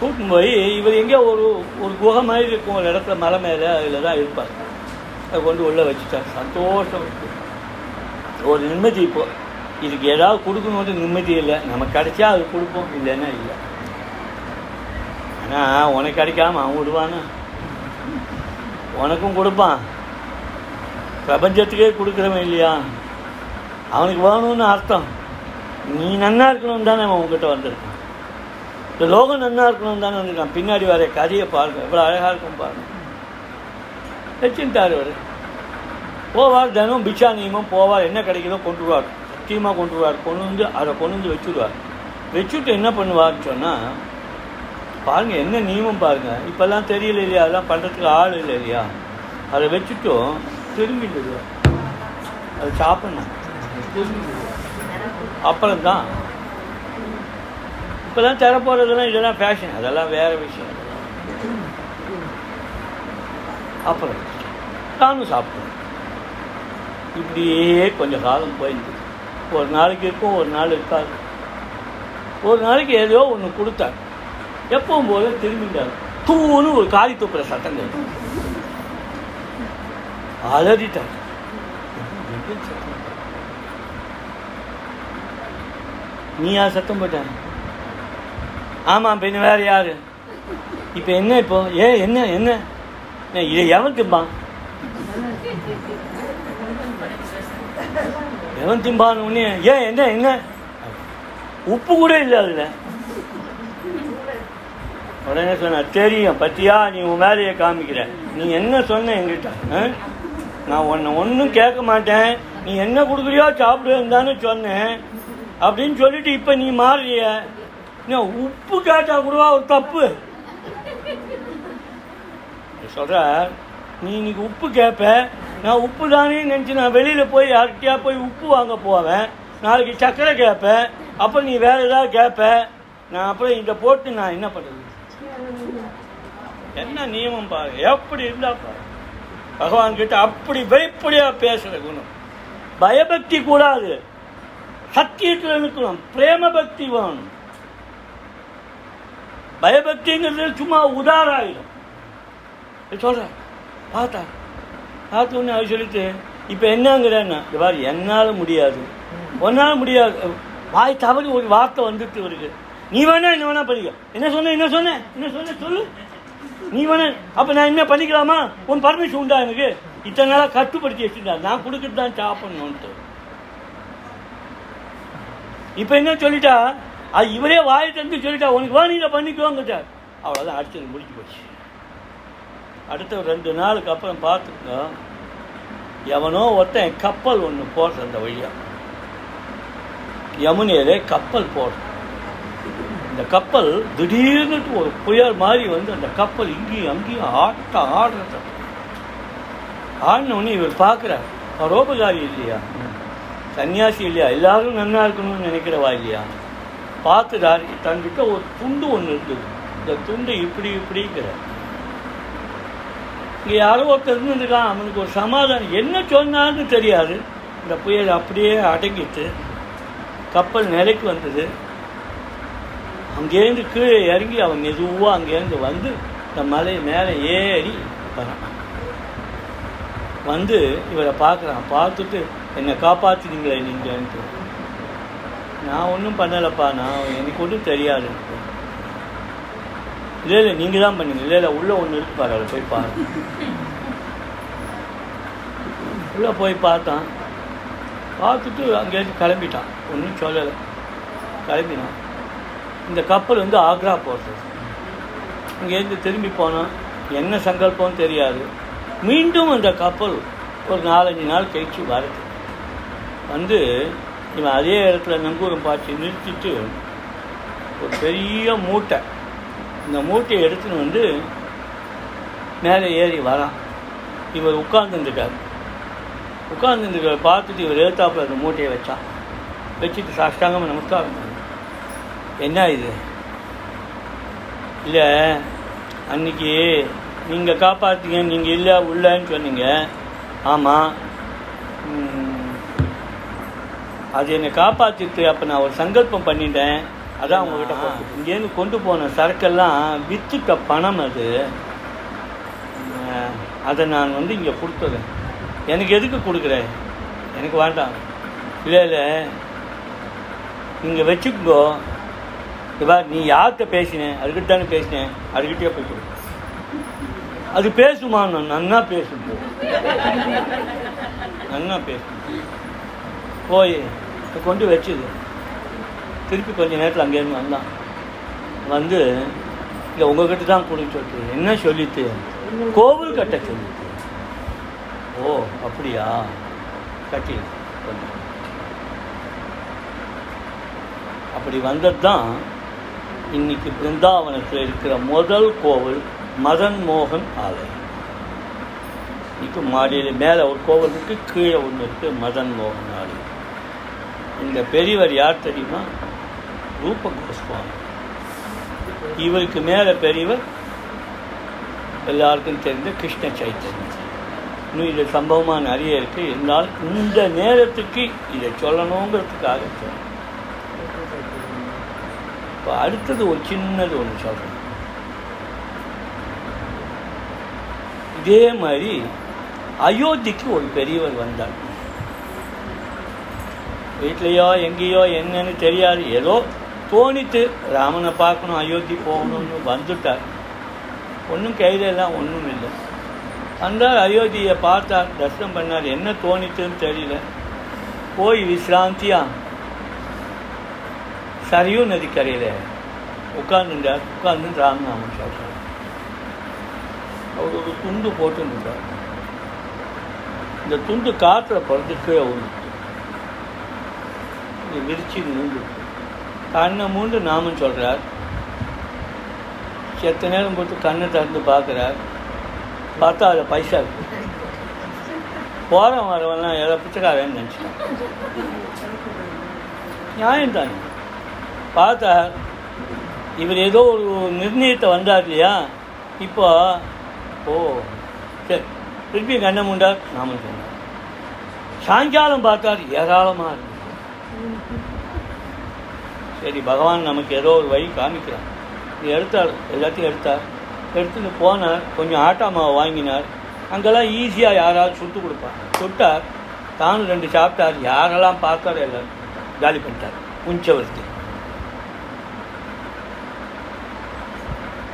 கூட்டின்னு போய் இவர் எங்கேயோ ஒரு ஒரு குகை மாதிரி இருக்கும் ஒரு இடத்துல மலை மேலே அதில் தான் இருப்பார். அதை கொண்டு உள்ளே வச்சுட்டார். சந்தோஷம். ஒரு நிம்மதி இப்போது இதுக்கு ஏதாவது கொடுக்கணுன்ற நிம்மதி இல்லை. நம்ம கிடைச்சா அது கொடுப்போம் இல்லைன்னா இல்லை. ஆனால் உனக்கு கிடைக்காம அவன் விடுவானா? உனக்கும் கொடுப்பான். பிரபஞ்சத்துக்கே கொடுக்குறவன் இல்லையா? அவனுக்கு வேணும்னு அர்த்தம். நீ நன்னா இருக்கணும்னு தானே அவன் உங்ககிட்ட வந்திருக்கான். இந்த லோகம் நன்னா இருக்கணும் தானே வந்திருக்கான். பின்னாடி வர கதையை பாருங்க. எவ்வளோ அழகாக இருக்கும் பாருங்க. வச்சுட்டார் அவர். போவார் தினம் பிச்சா நியமம் போவார். என்ன கிடைக்குதோ கொண்டு வருவார் டீமாக கொண்டு வருவார். கொண்டு வந்து அதை கொண்டு வந்து வச்சுடுவார் வச்சுட்டு என்ன பண்ணுவார்னு சொன்னால் பாருங்கள் என்ன நியமம் பாருங்கள் இப்பெல்லாம் தெரியல இல்லையா? அதெல்லாம் பண்ணுறதுக்கு ஆள் இல்லை இல்லையா? அதை வச்சுட்டும் திரும்பிடுது அது சாப்பிட்ணும். அப்புறம் தான் இப்போதான் தர இதெல்லாம் ஃபேஷன் அதெல்லாம் வேறு விஷயம். அப்புறம் நானும் சாப்பிடுவேன் இப்படியே கொஞ்சம் காலம் போயிடுது. ஒரு நாளைக்கு இருக்கும் ஒரு நாள் இருக்காது. ஒரு நாளைக்கு ஏதோ ஒன்று கொடுத்தார். எப்பவும் போல திரும்பிட்டார். தூன்னு ஒரு காரி துப்புற சட்டம் கேட்டு அலறிட்டார். நீயா சத்தம் போட்ட? ஆமாம் பின்ன வேற யாரு? இப்போ என்ன இப்போ? ஏன் என்ன என்ன? இதை எவன் திம்பான் எவன் திம்பான்னு உடனே ஏன் என்ன என்ன உப்பு கூட இல்லை அதில். உடனே சொன்ன தெரியும் பத்தியா? நீ உன் வேலையை காமிக்கிற. நீ என்ன சொன்ன எங்கிட்ட ஆ? நான் உன்னை ஒன்றும் கேட்க மாட்டேன். நீ என்ன கொடுக்குறியோ சாப்பிடுவேன்னு தானே சொன்னேன். அப்படின்னு சொல்லிட்டு இப்போ நீ மாறுறிய நீ உப்பு கேட்டால் கூடவா ஒரு தப்பு? சொல்கிற நீ இன்னைக்கு உப்பு கேட்ப நான் உப்பு தானே நினச்சி நான் வெளியில் போய் யார்கிட்டயா போய் உப்பு வாங்க போவேன். நாளைக்கு சர்க்கரை கேட்பேன் அப்புறம் நீ வேறு ஏதாவது கேட்ப நான் அப்புறம் இதை போட்டு நான் என்ன பண்ணுறது? என்ன நியமம் பாரு. எப்படி இருந்தா பாரு. பகவான் கிட்ட அப்படி வெளிப்படையா பேசுகிற குணம். பயபக்தி கூடாது. சத்தியத்தில் இருக்கணும். பிரேம பக்தி வேணும். பயபக்திங்கிறது சும்மா உதாராயிடும். சொல்கிறேன் பார்த்தா பார்த்த உடனே அவர் சொல்லிட்டு இப்போ என்னங்கிறேன்னா இந்த மாதிரி என்னால் முடியாது. ஒன்னால் முடியாது. வாய் தவறி ஒரு வார்த்தை வந்துட்டு இவருக்கு நீ வேணா என்ன வேணா பண்ணிக்க. என்ன சொன்ன என்ன சொன்ன? என்ன சொன்ன? சொல்லு. நீ வேணா அப்போ நான் என்ன பண்ணிக்கலாமா? உன் பர்மிஷன் உண்டா எனக்கு? இத்தனை நாளாக கட்டுப்படுத்தி வச்சுட்டா நான் கொடுத்துட்டு தான் சாப்பிடணுன்ட்டு இப்போ என்ன சொல்லிட்டா? அது இவரே வாயை தந்து சொல்லிட்டா. உனக்கு வேணுங்க பண்ணிக்கோங்க அவ்வளோதான் அடிச்சது முடிஞ்சு போச்சு. அடுத்த ரெண்டு நாளுக்கு அப்புறம் பார்த்துக்கோ எவனோ ஒருத்தன் கப்பல் ஒன்று போடுற அந்த வழியா. யமுனையிலே கப்பல் போடுற இந்த கப்பல் திடீர்னு ஒரு புயல் மாதிரி வந்து அந்த கப்பல் இங்கேயும் அங்கேயும் ஆட்ட ஆடுறது. ஆடின உடனே இவர் பார்க்குறார் பரோபகாரி இல்லையா? சன்னியாசி இல்லையா? எல்லாரும் நன்னா இருக்கணும்னு நினைக்கிறவா இல்லையா? பார்த்துட்டார் தன்கிட்ட ஒரு துண்டு ஒன்று இருந்தது. இந்த துண்டு இப்படி இப்படிங்கிற இங்கே யாரோ ஒருத்தர் இருந்துருக்கான் அவனுக்கு ஒரு சமாதானம். என்ன சொன்னான்னு தெரியாது. இந்த புயல் அப்படியே அடங்கிட்டு கப்பல் நிலைக்கு வந்தது. அங்கேருந்து கீழே இறங்கி அவன் மெதுவாக அங்கேருந்து வந்து இந்த மலை மேலே ஏறி வரான். வந்து இவரை பார்க்குறான். பார்த்துட்டு என்னை காப்பாற்றினீங்களே நீங்கள்ன்ட்டு. நான் ஒன்றும் பண்ணலைப்பா. நான் எனக்கு ஒன்றும் தெரியாது. இல்லை இல்லை நீங்கள் தான் பண்ணுங்க. இல்லை இல்லை உள்ளே ஒன்று இருக்கு பாரு அதை போய் பாரு. உள்ளே போய் பார்த்தான். பார்த்துட்டு அங்கேருந்து கிளம்பிட்டான். ஒன்றும் சொல்லலை. கிளம்பினான். இந்த கப்பல் வந்து ஆக்ரா போகிறது இங்கேருந்து திரும்பி போனோம் என்ன சங்கல்பம் தெரியாது. மீண்டும் அந்த கப்பல் ஒரு நாலஞ்சு நாள் கழிச்சு வருது. வந்து இவன் அதே இடத்துல நங்கூரம் பார்த்து நிறுத்திட்டு ஒரு பெரிய மூட்டை இந்த மூட்டையை எடுத்துன்னு வந்து மேலே ஏறி வரான். இவர் உட்கார்ந்துருக்கார் உட்கார்ந்துருக்க பார்த்துட்டு இவர் எழுத்தாப்பில் அந்த மூட்டையை வச்சான். வச்சுட்டு சாஷ்டாங்கமாக நமஸ்காரம் என்ன இது? இல்லை அன்னைக்கு நீங்கள் காப்பாற்றீங்க நீங்கள் இல்லை உள்ளன்னு சொன்னீங்க. ஆமாம் அது என்னை காப்பாற்றிட்டு அப்போ நான் ஒரு சங்கல்பம் பண்ணிட்டேன். அதான் உங்ககிட்ட இங்கேருந்து கொண்டு போன சரக்கெல்லாம் வித்துட்ட பணம் அது. அதை நான் வந்து இங்கே கொடுத்துறேன் எனக்கு எதுக்கு கொடுக்குறேன் எனக்கு வேண்டாம். இல்லை இல்லை. நீங்கள் வச்சுக்கோ. இவா நீ யார்கிட்ட பேசினேன் அதுக்கிட்ட தானே பேசினேன் அதுக்கிட்டே போய் கொடு. அது பேசுமா? நான் நன்னா பேசும். நன்னா பேசும். போய் கொண்டு வச்சுது. திருப்பி கொஞ்சம் நேரத்தில் அங்கேருந்து வந்தான். வந்து இல்லை உங்ககிட்ட தான் கொடுக்க சொல்லிட்டு என்ன சொல்லிட்டு? கோவில் கட்ட சொல்லிட்டு. ஓ அப்படியா? கட்டி. அப்படி வந்தது தான் இன்னைக்கு பிருந்தாவனத்தில் இருக்கிற முதல் கோவில் மதன் மோகன் ஆலயம். இன்னைக்கு மாடியில் மேலே ஒரு கோவில் இருக்குது கீழே ஒன்று இருக்குது மதன் மோகன் ஆலயம். இந்த பெரியவர் யார் தெரியுமா? ரூப கோஸ்வாமி. இவருக்கு மேலே பெரியவர் எல்லாருக்கும் தெரிந்த கிருஷ்ண சைத்தன்யம். இன்னும் இது சம்பவமாக நிறைய இருக்குது இருந்தால் இந்த நேரத்துக்கு இதை சொல்லணுங்கிறதுக்காக சொல்லணும் இப்போ அடுத்தது ஒரு சின்னது ஒன்று சொல்கிறேன் இதே மாதிரி அயோத்திக்கு ஒரு பெரியவர் வந்தார். வீட்லேயோ எங்கேயோ என்னன்னு தெரியாது. ஏதோ தோணித்து ராமனை பார்க்கணும் அயோத்தி போகணும்னு வந்துட்டார். ஒன்றும் கையில எல்லாம் ஒன்றும் இல்லை. வந்தால் அயோத்தியை பார்த்தார் தரிசனம் பண்ணார். என்ன தோணித்துன்னு தெரியல. போய் விசிராந்தியா? சரியு நதிக்கரையில். உட்கார்ந்துட்டார். உட்கார்ந்து ராமநாமன் சொல்கிறார் அவர் ஒரு துண்டு போட்டுருந்தார். இந்த துண்டு காற்றுல பிறந்து கீழே விரிச்சு நின்று கண்ணை மூண்டு நாமன் சொல்கிறார் செத்த நேரம் போட்டு கண்ணை திறந்து பார்க்குறார். பார்த்தா அதில் பைசா. இருக்கு போகிறவன் வரவெல்லாம் ஏதோ பிச்சைக்காரன்னு நினச்சிட்டான். நியாயம்தான். பார்த்தா இவர் ஏதோ ஒரு நிர்ணயத்தை வந்தார் இல்லையா? இப்போ ஓ சரி. திருப்பி கண்ணை மூண்டார் நாமும் சொன்னார். சாயங்காலம் பார்த்தார் ஏராளமாக இருந்தது சரி பகவான் நமக்கு ஏதோ ஒரு வழி காமிக்கிறார். இது எடுத்தார் எல்லாத்தையும் எடுத்தார் எடுத்துன்னு போனார் கொஞ்சம் ஆட்டா மாவை வாங்கினார். அங்கெல்லாம் ஈஸியாக யாராவது சுட்டு கொடுப்பார் சுட்டார் தானும் ரெண்டு சாப்பிட்டார். யாரெல்லாம் பார்த்தாரோ எல்லாம் காலி பண்ணிட்டார். உஞ்சவர்த்தி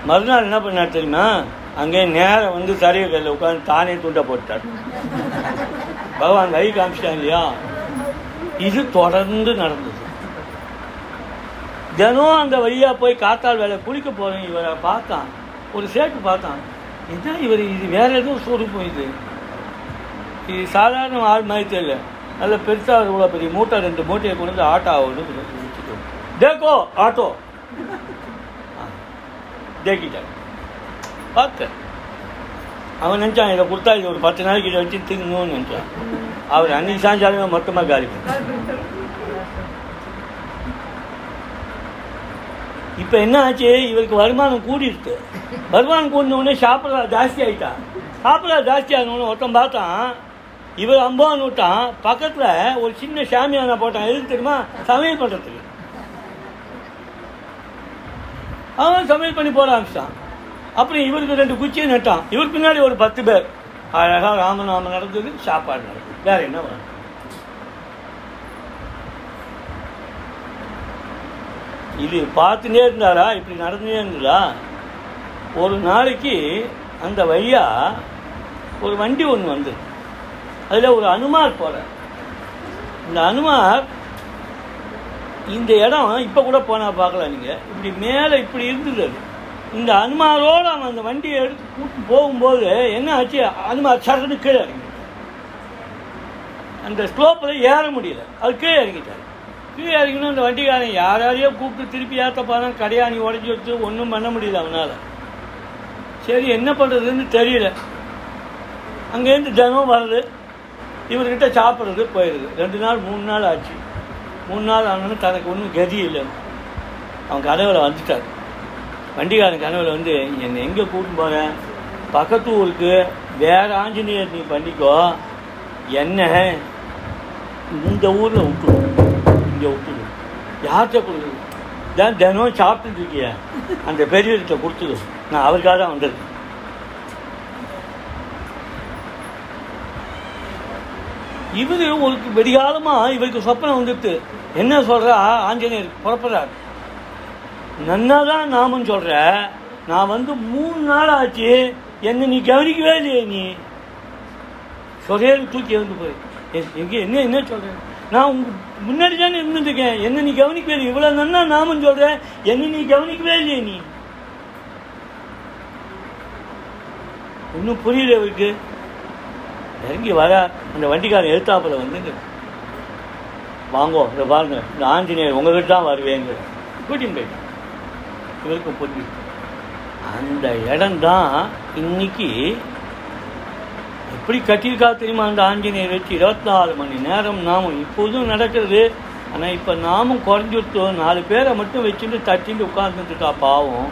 மறுநாள் என்ன பண்ணார் தெரியுமா? அங்கே நேரம் வந்து சரிய கையில் உட்காந்து தானே துண்டை போட்டார். பகவான் கை காமிச்சிட்டாங்க இல்லையா? இது தொடர்ந்து நடந்தது. தினம் அந்த வழியாக போய் காத்தாள் வேலை குளிக்க போகிறேன் இவரை பார்த்தான். ஒரு சேட்டு பார்த்தான். என்ன இவர்? இது வேற ஏதோ சொரூபம் இது இது சாதாரண ஆள் மாதிரி தெரியல. நல்ல பெருசாக இவ்வளோ பெரிய மூட்டை ரெண்டு மூட்டையை கொண்டு வந்து ஆட்டோ ஆகுது தேக்கோ ஆட்டோ. தேக்கிட்டார் பார்த்தேன் அவன் நினச்சான் இதை கொடுத்தா இது ஒரு பத்து நாளைக்கு இதை வச்சு திங்கணும்னு நினச்சான். அவர் அன்னைக்கு சாயங்காலமே மொத்தமாக காலி இப்போ என்ன ஆச்சு? இவருக்கு வருமானம் கூடிருக்கு வருமானம் கூடினவுடனே உடனே சாப்பிட்றா ஜாஸ்தி ஆயிட்டா. சாப்பிட்றா ஜாஸ்தி ஆகணும்னு ஒருத்தன் பார்த்தான். இவர் அம்பான்னு விட்டான். பக்கத்தில் ஒரு சின்ன சாமியானா போட்டான். எதுக்கு தெரியுமா? சமையல் பண்ணுறதுக்கு அவன் சமையல் பண்ணி போட ஆரம்பிச்சிட்டான் அப்புறம் இவருக்கு ரெண்டு குச்சியை நட்டான். இவருக்கு பின்னாடி ஒரு பத்து பேர். அழகாக ராமநாமம் நடந்தது சாப்பாடு நடக்குது வேறு என்ன வேணும் இது பார்த்துட்டே இருந்தாரா? இப்படி நடந்துட்டே இருந்ததா ஒரு நாளைக்கு அந்த வழியா ஒரு வண்டி ஒன்று வந்து. அதில் ஒரு அனுமார் போகிறார் இந்த அனுமார் இந்த இடம் இப்போ கூட போனால் பார்க்கலாம் நீங்கள் இப்படி மேலே இப்படி இருந்தது அது இந்த அனுமாரோடு அவன் அந்த வண்டியை எடுத்து கூட்டு போகும்போது என்ன ஆச்சு? அனுமார் சரன்னு கீழே இறங்கிட்டார். அந்த ஸ்லோப்பில் ஏற முடியல. அது கீழே இறங்கிட்டார். கீழே இறங்கணும் அந்த வண்டிக்காரன் யார் யாரையோ கூப்பிட்டு திருப்பி ஏற்ற போகிறான் கடையாணி உடச்சி வச்சு ஒன்றும் பண்ண முடியல அவனால். சரி என்ன பண்ணுறதுன்னு தெரியல. அங்கேருந்து தினம் வருது இவர்கிட்ட சாப்பிட்றது போயிடுது ரெண்டு நாள் மூணு நாள் ஆச்சு. மூணு நாள் ஆனோன்னு தனக்கு ஒன்றும் கதி இல்லை. அவன் கனவில் வந்துட்டார் வண்டிக்காரன் கனவில் வந்து என்னை எங்கே கூட்டின்னு போகிறேன் பக்கத்து ஊருக்கு வேறு ஆஞ்சநேயர் நீ பண்ணிக்கோ. என்ன? இந்த ஊரில் விட்டு இங்கே விட்டுடும் யார்கிட்ட கொடுக்குது தான் தினம் சாப்பிட்டுட்டு இருக்கிய அந்த பெரியவர்கிட்ட கொடுத்துடு நான் அவருக்காக தான் வந்திருக்கேன். இவர் ஒரு வெடிகாலமா இவருக்கு சொப்பனம் வந்துட்டு என்ன சொல்றா? ஆஞ்சநேயர் புறப்படுறார். நன்னா தான் நாமம் சொல்ற. நான் வந்து மூணு நாள் ஆச்சு. என்னை நீ கவனிக்கவே இல்லையே நீ. சொரையில் தூக்கி வந்து போய். எங்கே என்ன என்ன சொல்ற? நான் உங்க முன்னாடி தானே இருந்துருக்கேன் என்ன நீ கவனிக்கவே இல்லை இவ்வளோ நன்னா நாமும் சொல்ற. என்ன நீ கவனிக்கவே இல்லையே நீ. ஒன்றும் புரியல இவருக்கு. இறங்கி வர அந்த வண்டிக்காரன் எழுத்தாப்புல வந்துங்க வாங்கோ இதை பாருங்க. இந்த ஆஞ்சநேயர் உங்ககிட்ட தான் வருவேங்க கூட்டின்னு போயிட்டேன் இவருக்கும் புரிஞ்சு அந்த இடம்தான் இன்னைக்கு எப்படி கட்டியிருக்கா தெரியுமா? அந்த ஆஞ்சநேயர் வச்சு இருபத்தி நாலு மணி நேரம் நாமும் இப்போதும் நடக்கிறது. ஆனால் இப்போ நாமும் குறைஞ்சிருத்தோம் நாலு பேரை மட்டும் வச்சுட்டு தட்டிட்டு உட்காந்துட்டுருக்கா பாவம்.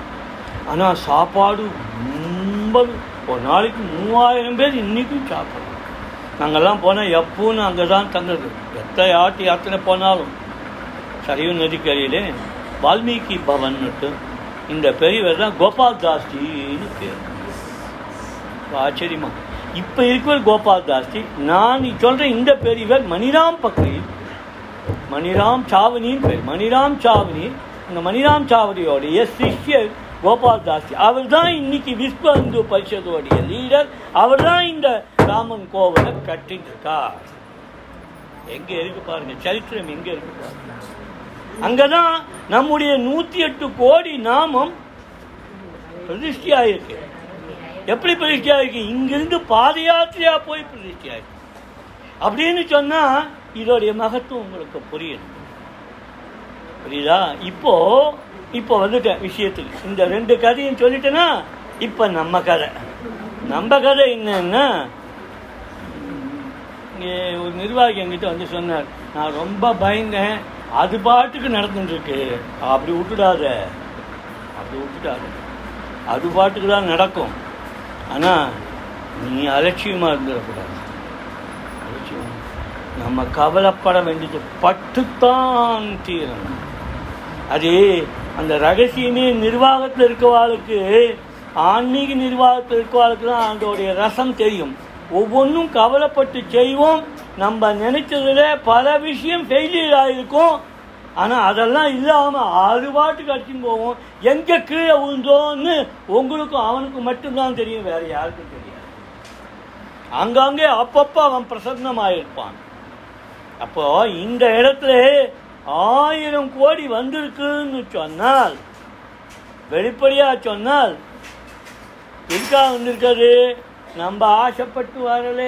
ஆனால் சாப்பாடு ரொம்ப ஒரு நாளைக்கு மூவாயிரம் பேர் இன்றைக்கும் சாப்பிட்றோம் நாங்கள்லாம் போனால் எப்பவும் அங்கே தான் தங்குறது. எத்தனை ஆட்டி யாத்திரை போனாலும். சரியு நதிக்கரையிலே வால்மீகி பவன்னுட்டு இந்த பெரியவர் தான் கோபால் தாஸ்டின்னு பேர். ஆச்சரியமா. இப்போ இருக்கிற கோபால் தாஸ்தி நான் நீ சொல்கிற இந்த பெரியவர் மணிராம் பக்ரீன் மணிராம் சாவனின்னு பேர். மணிராம் சாவனி அந்த மணிராம் சாவடியோடைய சிஷ்யர் கோபால் தாஸ்தி. அவர் தான் இன்னைக்கு விஸ்வ இந்து பரிஷதோடைய லீடர் அவர் தான் இந்த ராமன் கோவிலை கட்டிட்டு இருக்கார் இருக்கு பாருங்க சரித்திரம் எங்கே இருக்கு பாருங்க. அங்கதான் நம்முடைய நூற்றி எட்டு கோடி நாமம் பிரதிஷ்டியாக இருக்குது எப்படி பிரதிஷ்டி ஆயிருக்கு? இங்கிருந்து பாதயாத்திரையா போய் பிரதிஷ்டி ஆயிருக்கு. அப்படின்னு சொன்னா இதோடைய மகத்துவம் உங்களுக்கு புரியணும் புரியுதா? இப்போ இப்போ வந்துட்டேன் விஷயத்துக்கு. இந்த ரெண்டு கதையும் சொல்லிட்டேன்னா இப்போ நம்ம கதை. நம்ம கதை என்னன்னா இங்கே ஒரு நிர்வாகி என்கிட்ட வந்து சொன்னார் நான் ரொம்ப பயந்தேன். அது பாட்டுக்கு நடந்துட்டுருக்கு. அப்படி விட்டுடாத. அப்படி விட்டுடாத. அது பாட்டுக்கு தான் நடக்கும். ஆனால் நீ அலட்சியமாக இருந்துடக்கூடாது. அலட்சியம். நம்ம கவலைப்பட வேண்டியது பட்டுத்தான் தீரணும். அது அந்த ரகசியமே நிர்வாகத்தில் இருக்கவாளுக்கு ஆன்மீக நிர்வாகத்தில் இருக்கவாளுக்கு தான் அதோடைய ரசம் தெரியும். ஒவ்வொன்றும் கவலைப்பட்டு செய்வோம். நம்ம நினைச்சதில் பல விஷயம் ஃபெயிலியர் ஆகிருக்கும் ஆனால் அதெல்லாம் இல்லாமல் ஆறு பாட்டுக்கு அடிச்சுன்னு போவோம். எங்கே கீழே விழுந்தோன்னு உங்களுக்கும் அவனுக்கும் மட்டும்தான் தெரியும் வேறு யாருக்கும் தெரியாது. அங்கங்கே அப்பப்போ அவன் பிரசன்னமாயிருப்பான். அப்போ இந்த இடத்துல ஆயிரம் கோடி வந்திருக்குன்னு சொன்னால் வெளிப்படையாக சொன்னால் எதுக்காக வந்திருக்காது நம்ம ஆசைப்பட்டு வரல.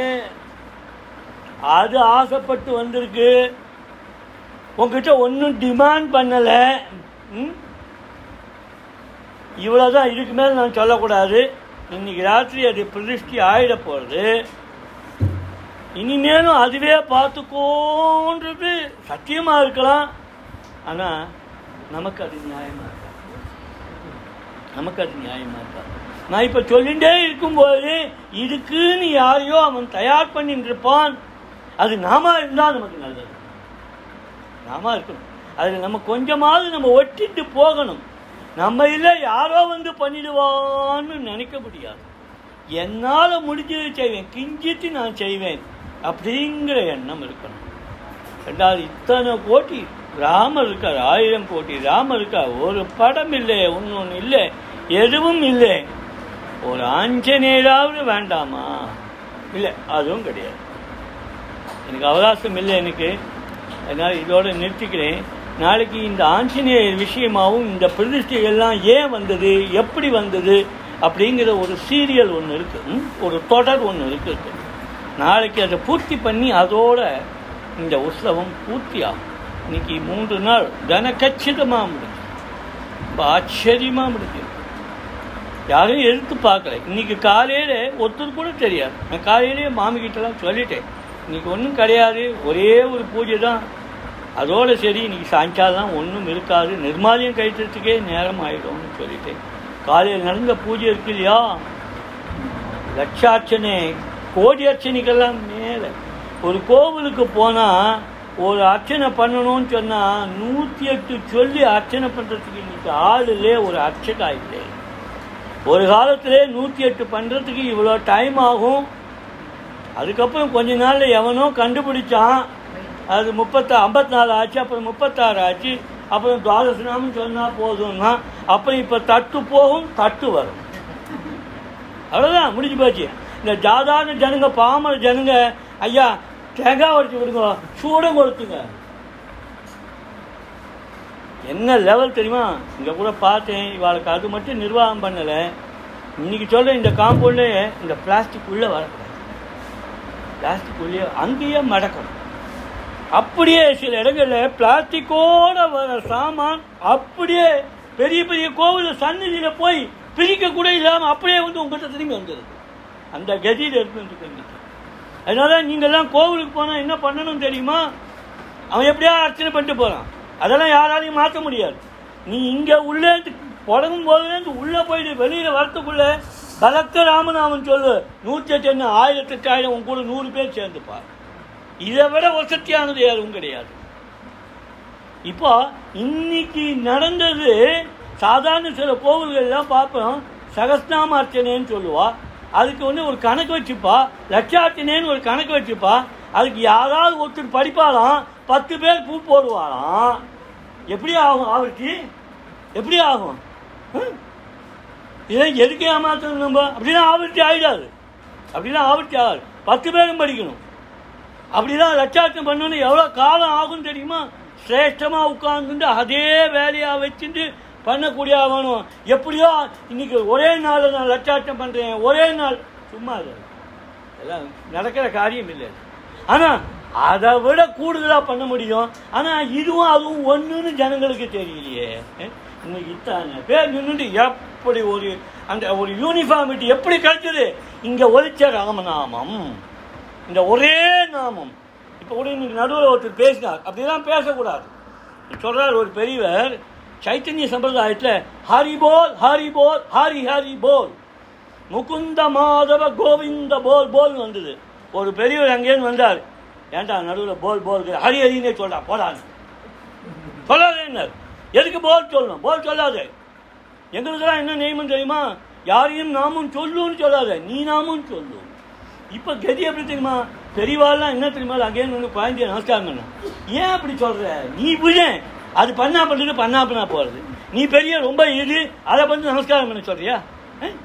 அது ஆசைப்பட்டு வந்திருக்கு. உங்ககிட்ட ஒன்றும் டிமாண்ட் பண்ணலை. ம்? இவ்வளோதான் இதுக்கு மேலே நான் சொல்லக்கூடாது. இன்னைக்கு ராத்திரி அது பிரதிஷ்டி ஆகிட போகிறது இனிமேலும் அதுவே பார்த்துக்கோன்றது சத்தியமாக இருக்கலாம். ஆனால் நமக்கு அது நியாயமாக நமக்கு அது நியாயமாக இருக்கா? நான் இப்போ சொல்லிகிட்டே இருக்கும்போது இதுக்குன்னு யாரையோ அவன் தயார் பண்ணிட்டு இருப்பான். அது நாம இருந்தால் நமக்கு நல்லது. நாம இருக்கணும். அதில் நம்ம கொஞ்சமாவது நம்ம ஒட்டிட்டு போகணும். நம்ம இல்லை யாரோ வந்து பண்ணிடுவான்னு நினைக்க முடியாது. என்னால் முடிஞ்சது செய்வேன் கிஞ்சித்து நான் செய்வேன் அப்படிங்கிற எண்ணம் இருக்கணும். ரெண்டாவது இத்தனை கோட்டி ராமர் இருக்கார் ஆயிரம் கோட்டி ராமர் இருக்கார். ஒரு படம் இல்லை ஒன்று இல்லை எதுவும் இல்லை. ஒரு ஆஞ்சநேயராவது வேண்டாமா? இல்லை அதுவும் கிடையாது. எனக்கு அவகாசம் இல்லை எனக்கு. அதனால் இதோட நிறுத்திக்கிறேன். நாளைக்கு இந்த ஆஞ்சநேயர் விஷயமாகவும் இந்த பிரதிஷ்டையெல்லாம் ஏன் வந்தது எப்படி வந்தது அப்படிங்கிற ஒரு சீரியல் ஒன்று இருக்குது ஒரு தொடர் ஒன்று இருக்குது நாளைக்கு அதை பூர்த்தி பண்ணி அதோட இந்த உற்சவம் பூர்த்தியாகும். இன்னைக்கு மூன்று நாள் கனக்கச்சிதமாக முடிஞ்சு இப்போ ஆச்சரியமாக முடிஞ்சு யாரும் எடுத்து பார்க்கல. இன்னைக்கு காலையில் ஒருத்தர் கூட தெரியாது. நான் காலையிலேயே மாமிக்கிட்டலாம் சொல்லிட்டேன். இன்னைக்கு ஒன்றும் கிடையாது. ஒரே ஒரு பூஜை தான் அதோடு சரி இன்னைக்கு சாயங்காலம் ஒன்றும் இருக்காது. நிர்மாலியம் கழிக்கிறதுக்கே நேரம் ஆயிடும்னு சொல்லிட்டேன் காலையில் நடந்த பூஜை இருக்கு இல்லையா? லட்சார்ச்சனை கோடி அர்ச்சனைக்கெல்லாம் மேலே. ஒரு கோவிலுக்கு போனால் ஒரு அர்ச்சனை பண்ணணும்னு சொன்னால் நூற்றி எட்டு சொல்லி அர்ச்சனை பண்ணுறதுக்கு இன்னைக்கு ஆளுலே ஒரு அர்ச்சகா இல்லை. ஒரு காலத்திலே நூற்றி எட்டு பண்ணுறதுக்கு இவ்வளோ டைம் ஆகும். அதுக்கப்புறம் கொஞ்ச நாளில் எவனோ கண்டுபிடிச்சான். அது முப்பத்தா ஐம்பத்தி நாலு ஆச்சு அப்புறம் முப்பத்தாறு ஆச்சு அப்புறம் துவாதசனாமம் சொன்னால் போதும்னா அப்புறம் இப்போ தட்டு போகும் தட்டு வரும். அவ்வளோதான் முடிஞ்சு போச்சு. இந்த சாதாரண ஜனங்க பாமர ஜனங்க ஐயா தேங்காய் உடச்சி விடுங்க சூடம் கொடுத்துங்க. என்ன லெவல் தெரியுமா? இங்கே கூட பார்த்தேன் இவாளுக்கு அது மட்டும் நிர்வாகம் பண்ணலை. இன்னைக்கு சொல்ல இந்த காம்பவுண்டே இந்த பிளாஸ்டிக் உள்ளே வரக்கூடாது. பிளாஸ்டிக் உள்ளே அங்கேயே மடக்கணும். அப்படியே சில இடங்களில் பிளாஸ்டிக்கோட வர சாமான் அப்படியே பெரிய பெரிய கோவில் சன்னதியில் போய் பிரிக்க கூட இல்லாமல் அப்படியே வந்து உங்கள்கிட்ட திரும்பி வந்துடுது அந்த கதியில் இருக்கு அதனால் அதனால நீங்கள்லாம் கோவிலுக்கு போனால் என்ன பண்ணணும் தெரியுமா? அவன் எப்படியா அர்ச்சனை பண்ணிட்டு போகிறான் அதெல்லாம் யாராலையும் மாற்ற முடியாது. நீ இங்கே உள்ளே புடங்கும் போதுலேருந்து உள்ளே போயிட்டு வெளியில் வரத்துக்குள்ளே பலத்த ராமநாமன் சொல்லு. நூற்றி எட்டு என்ன? ஆயிரத்தெட்டாயிரம் உன் கூட நூறு பேர் சேர்ந்துப்பார். இதை விட வசதியானது யாரும் கிடையாது. இப்போ இன்னைக்கு நடந்தது சாதாரண சில கோவில்கள்லாம் பார்ப்போம். சகஸ்நாமார்ச்சனைன்னு சொல்லுவா. அதுக்கு வந்து ஒரு கணக்கு வச்சுப்பா. லட்சார்ச்சனைன்னு ஒரு கணக்கு வச்சுப்பா. அதுக்கு யாராவது ஒருத்தர் படிப்பாராம் பத்து பேர் பூ போடுவாராம் எப்படி ஆகும் அவருக்கு? எப்படி ஆகும்? இதை எதுக்கு ஏமாத்தணும் நம்ம? அப்படின்னா ஆவர்த்தி ஆகிடாது அப்படின்னா ஆவர்த்தி ஆகாது. பத்து பேரும் படிக்கணும். அப்படிலாம் லட்சார்த்தம் பண்ணணும் எவ்வளோ காலம் ஆகும் தெரியுமா? சிரேஷ்டமாக உட்காந்துட்டு அதே வேலையாக வச்சுட்டு பண்ணக்கூடிய ஆகணும் எப்படியோ இன்னைக்கு ஒரே நாள் நான் லட்சார்த்தம் பண்ணுறேன் ஒரே நாள் சும்மா அது எல்லாம் நடக்கிற காரியம் இல்லை. ஆனால் அதை விட கூடுதலாக பண்ண முடியும். ஆனால் இதுவும் அதுவும் ஒன்றுன்னு ஜனங்களுக்கு தெரியலையே. இன்னைக்கு இத்தனை பேர் நின்றுட்டு எப்படி ஒரு அந்த ஒரு யூனிஃபார்மிட்டி எப்படி கிடைச்சது? இங்கே ஒழிச்ச ராமநாமம். இந்த ஒரே நாமம். இப்போ கூட இன்னைக்கு நடுவில் ஒருத்தர் பேசினார். அப்படிலாம் பேசக்கூடாது. சொல்கிறார் ஒரு பெரியவர் சைத்தன்ய சம்பிரதாயத்தில் ஹரி போல் ஹரி போல் ஹரி ஹரி போல். முகுந்த மாதவ கோவிந்த போல் போல்னு வந்தது. ஒரு பெரியவர் அங்கேருந்து வந்தார். ஏன்டா நடுவில் போல் போல் ஹரி ஹரினே சொல்லா போடாது. சொல்லாதேன்னார் எதுக்கு போல் சொல்லணும்? போல் சொல்லாதே. எங்களுக்கெல்லாம் என்ன நியமம் தெரியுமா? யாரையும் நாமும் சொல்லுன்னு சொல்லாத. நீ நாமும் சொல்லும். இப்போ கதி எப்படி தெரியுமா? பெரியவாள்லாம் என்ன தெரியுமா? அங்கேயும் வந்து குழந்தைய நமஸ்காரம் பண்ண ஏன் அப்படி சொல்கிற நீ விழேன் அது பண்ணா பண்ணிட்டு பண்ணா பண்ணா போகிறது நீ பெரிய ரொம்ப இது அதை பண்ணி நமஸ்காரம் பண்ண சொல்கிறியா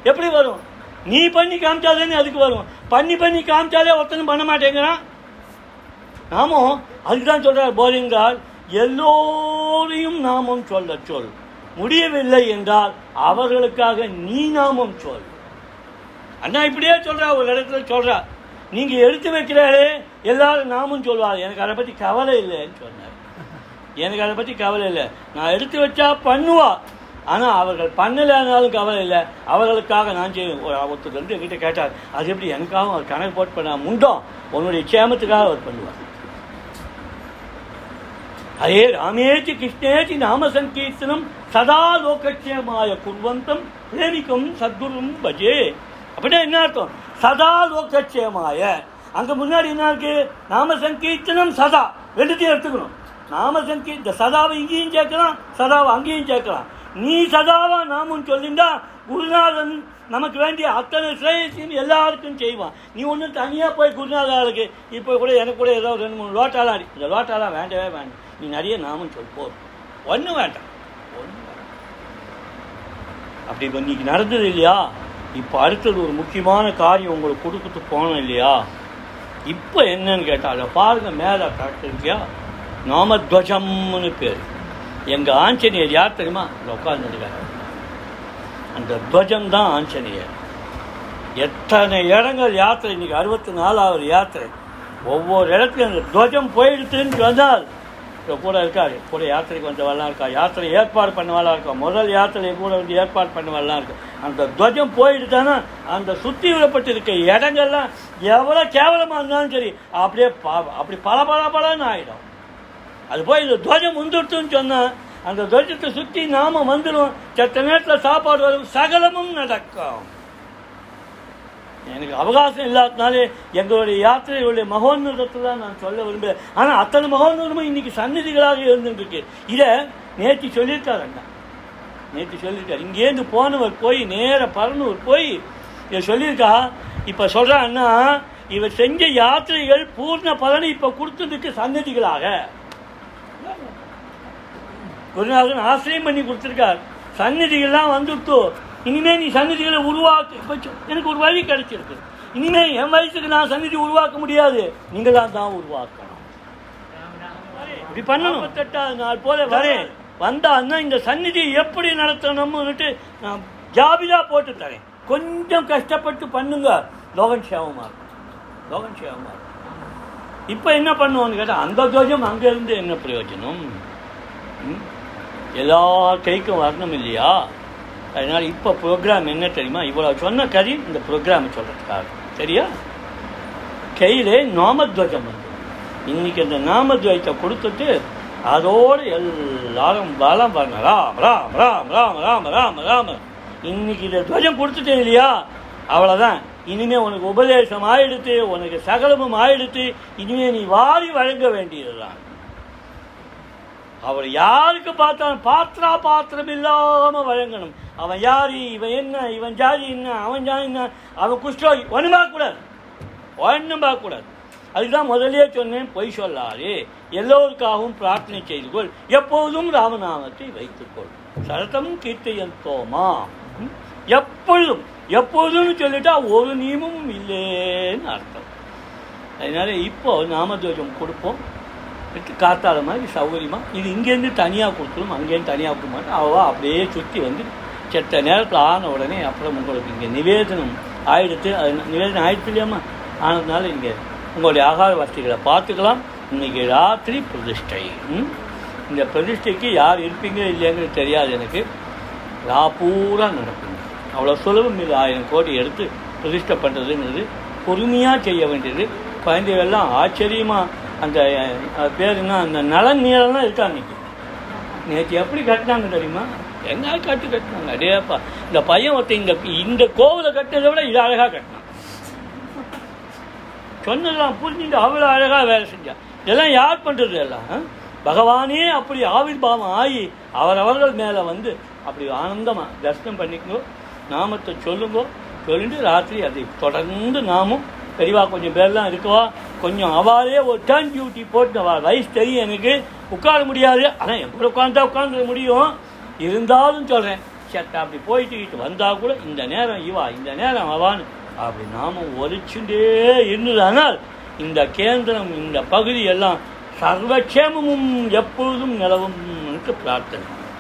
எப்படி வரும்? நீ பண்ணி காமிச்சாதானே அதுக்கு வரும். பண்ணி பண்ணி காமிச்சாலே ஒருத்தனும் பண்ண மாட்டேங்கிறான். நாமும் அதுக்கு தான் சொல்றார் போலிங்கால் எல்லோரையும் நாமம் சொல்ல சொல். முடியவில்லை என்றால் அவர்களுக்காக நீ நாமம் சொல். அண்ணா இப்படியே சொல்கிறா ஒரு இடத்துல சொல்கிறா நீங்கள் எடுத்து வைக்கிறாரே எல்லாரும் நாமும் சொல்வார் எனக்கு அதை பற்றி கவலை இல்லைன்னு சொன்னார். எனக்கு அதை பற்றி கவலை இல்லை. நான் எடுத்து வச்சா பண்ணுவா. ஆனால் அவர்கள் பண்ணலைனாலும் கவலை இல்லை. அவர்களுக்காக நான் செய்வேன். ஒரு ஒருத்தர் வந்து என்கிட்ட கேட்டார் அது எப்படி எனக்காகவும் அவர் கணக்கு போட்டு பண்ண முண்டோம்? உன்னுடைய க்ஷேமத்துக்காக அவர் பண்ணுவார். ஹரே ராமேச்சி கிருஷ்ணேச்சி நாம சங்கீர்த்தனம் சதா லோகக்ஷேமாய குர்வந்தம் பிரேமிக்கும் சத்குரும் பஜே. அப்படின்னா என்ன அர்த்தம்? சதா லோகக்ஷேமாய அங்க முன்னாடி என்ன இருக்கு? நாம சங்கீர்த்தனம் சதா. ரெண்டுத்தையும் எடுத்துக்கணும். நாம சங்கீ இந்த சதாவை இங்கேயும் சேர்க்கலாம் சதாவை அங்கேயும் சேர்க்கலாம். நீ சதாவா நாமும் சொல்லிண்டா குருநாதன் நமக்கு வேண்டிய அத்தனை சிரேசியும் எல்லாருக்கும் செய்வான். நீ ஒன்றும் தனியாக போய் குருநாதாளுக்கு இப்போ கூட எனக்கு கூட ஏதோ ரெண்டு மூணு லோட்டாலாம் அடி. இந்த லோட்டாலாம் வேண்டவே வேண்டாம். நீ நிறைய நாமும் சொல் போதும் ஒன்றும் வேண்டாம். ஒன்றும் வேண்டாம். அப்படி இப்போ இன்னைக்கு நடந்தது இல்லையா? இப்போ அடுத்தது ஒரு முக்கியமான காரியம் உங்களுக்கு கொடுத்துட்டு போனோம் இல்லையா? இப்போ என்னன்னு கேட்டால் அதை பாருங்க மேலே கரெக்ட் இருக்கியா? நாமத்வஜம்னு பேர். எங்கள் ஆஞ்சநேயர் யார் தெரியுமா? உட்காந்துருக்காரு அந்த துவஜம் தான் ஆஞ்சநேயர். எத்தனை இடங்கள் யாத்திரை இன்னைக்கு அறுபத்தி நாலாவது யாத்திரை. ஒவ்வொரு இடத்துலையும் அந்த துவஜம் போயிடுச்சுன்னு சொன்னால் கூட இருக்காரு. கூட யாத்திரைக்கு வந்தவெல்லாம் இருக்கா? யாத்திரை ஏற்பாடு பண்ணவெல்லாம் இருக்கும் முதல் யாத்திரையை கூட வந்து ஏற்பாடு பண்ணவெல்லாம் இருக்கு. அந்த துவஜம் போயிடுதானா அந்த சுற்றி விடப்பட்டு இருக்க இடங்கள்லாம் எவ்வளோ கேவலமாக இருந்தாலும் சரி அப்படியே பா- அப்படி பல பல பலன்னு ஆகிடும் அது போய் இந்த துவஜம் முந்துட்டுன்னு சொன்னால் அந்த துவஜத்தை சுற்றி நாம வந்துடும் செத்த நேரத்தில் சாப்பாடு வரும். சகலமும் நடக்கும். எனக்கு அவகாசம் இல்லாதனாலே எங்களுடைய யாத்திரையுடைய மகோன்னதத்தை தான் நான் சொல்ல விரும்புகிறேன். ஆனால் அத்தனை மகோன்னதமும் இன்றைக்கி சந்நிதிகளாக இருந்துருக்கு இதை நேற்று சொல்லியிருக்காரு அண்ணா. நேற்று சொல்லியிருக்காரு. இங்கேருந்து போனவர் போய் நேர பறனூர் போய் இதை சொல்லியிருக்கா. இப்போ சொல்கிறான் அண்ணா இவர் செஞ்ச யாத்திரைகள் பூர்ண பலனை இப்போ கொடுத்ததுக்கு சன்னதிகளாக குருநாதன் ஆசிரியம் பண்ணி கொடுத்துருக்கார். சன்னதிகள்லாம் வந்துட்டு. இனிமே நீ சன்னதிகளை உருவாக்கு எனக்கு ஒரு வழி கிடைச்சிருக்கு. இனிமே என் வயசுக்கு நான் சன்னதி உருவாக்க முடியாது. நீங்கள் தான் தான் உருவாக்கணும். இப்படி பண்ணணும். முப்பத்தெட்டாவது நாள் போல வரேன் வந்தான்னா இந்த சந்நிதியை எப்படி நடத்தணும்னுட்டு நான் ஜாபிதா போட்டு தரேன். கொஞ்சம் கஷ்டப்பட்டு பண்ணுங்க. லோகன் சேவமா இருக்கும் லோகன் சேவமா இருக்கும் இப்போ என்ன பண்ணுவோன்னு கேட்டால் அந்த தோஷம் அங்கேருந்து என்ன பிரயோஜனம்? எல்லா கைக்கும் வரணும் இல்லையா? அதனால் இப்போ ப்ரோக்ராம் என்ன தெரியுமா? இவ்வளோ சொன்ன கதி இந்த ப்ரோக்ராம் சொல்கிறதுக்காக சரியா? கையிலே நாமத்வஜம் வந்து. இன்றைக்கி அந்த நாமத்வயத்தை கொடுத்துட்டு அதோடு எல்லாரும் பலம் பண்ண ராம் ராம் ராம் ராம் ராம் ராம் ராம். இன்னைக்கு இந்த துவஜம் கொடுத்துட்டேன் இல்லையா? அவ்வளோதான் இனிமே உனக்கு உபதேசம் ஆயிடுத்து உனக்கு சகலமும் ஆயிடுத்து இனிமே நீ வாரி வழங்க வேண்டியதுதான். அவர் யாருக்கு பார்த்தாலும் பாத்திரா பாத்திரம் இல்லாம வழங்கணும். அவன் யார்? இவன் என்ன? இவன் ஜாதி என்ன? அவன் ஜாதி என்ன? அவன் குஷ்டோகி ஒன்றும் பார்க்கக்கூடாது. ஒன்றும் பார்க்கக்கூடாது. அதுதான் முதல்லயே சொன்னேன் பொய் சொல்லாதே. எல்லோருக்காகவும் பிரார்த்தனை செய்து கொள். எப்போதும் ராமநாமத்தை வைத்துக்கொள் சரதம் கீர்த்தையன் தோமா? எப்பொழுதும். எப்பொழுதும் சொல்லிட்டா ஒரு நியமும் இல்லைன்னு அர்த்தம். அதனால இப்போ நாமத்வஜம் கொடுப்போம். விட்டு காத்தாத மாதிரி சௌகரியமா? இது இங்கேருந்து தனியாக கொடுத்துடும் அங்கேருந்து தனியாக கொடுக்க மாட்டோம். அவள் அப்படியே சுற்றி வந்து செத்த நேரத்தில் ஆன உடனே அப்புறம் உங்களுக்கு இங்கே நிவேதனம் ஆயிடுத்து அது நிவேதனம் ஆயிடுச்சு இல்லையாம்மா? ஆனதுனால இங்கே உங்களுடைய ஆகார வசதிகளை பார்த்துக்கலாம். இன்னைக்கு ராத்திரி பிரதிஷ்டை. ம்? இந்த பிரதிஷ்டைக்கு யார் இருப்பீங்க இல்லையாங்கிறது தெரியாது எனக்கு. ரா பூரா நடக்குங்க. அவ்வளோ சுலபம் இது. ஆயிரம் கோடி எடுத்து பிரதிஷ்டை பண்ணுறதுங்கிறது பொறுமையாக செய்ய வேண்டியது. குழந்தைகள்லாம் ஆச்சரியமாக அந்த பேர் என்ன அந்த நலன் நீளம்லாம் இருக்கா இன்னைக்கு நேற்று எப்படி கட்டினாங்க தெரியுமா? எங்கே கட்டு கட்டினாங்க? அடேப்பா இந்த பையன் ஒருத்தன் இந்த இந்த கோவிலை கட்டினதை விட இது அழகாக கட்டினான். சொன்னதெல்லாம் புரிஞ்சுட்டு அவ்வளோ அழகாக வேலை செஞ்சான் இதெல்லாம் யார் பண்ணுறது எல்லாம் பகவானே அப்படி ஆவிர்பாவம் ஆகி அவரவர்கள் மேலே வந்து அப்படி ஆனந்தமாக தரிசனம் பண்ணிக்கோ நாமத்தை சொல்லுங்கோ சொல்லிட்டு ராத்திரி அதை தொடர்ந்து நாமும் பெரியவா கொஞ்சம் பேர்லாம் இருக்கவா? கொஞ்சம் அவாலே ஒரு டர்ன் டியூட்டி போட்டு வயசு தெரியும் எனக்கு உட்கார முடியாது. ஆனால் என் கூட உட்காந்தா உட்காந்து முடியும். இருந்தாலும் சொல்கிறேன் சட்டை அப்படி போயிட்டு வந்தால் கூட இந்த நேரம் இவா இந்த நேரம் அவான்னு அப்படி நாம் ஒலிச்சுட்டே இருந்ததானால் இந்த கேந்திரம் இந்த பகுதி எல்லாம் சர்வக்ஷேமமும் எப்பொழுதும் நிலவும் பிரார்த்தனை.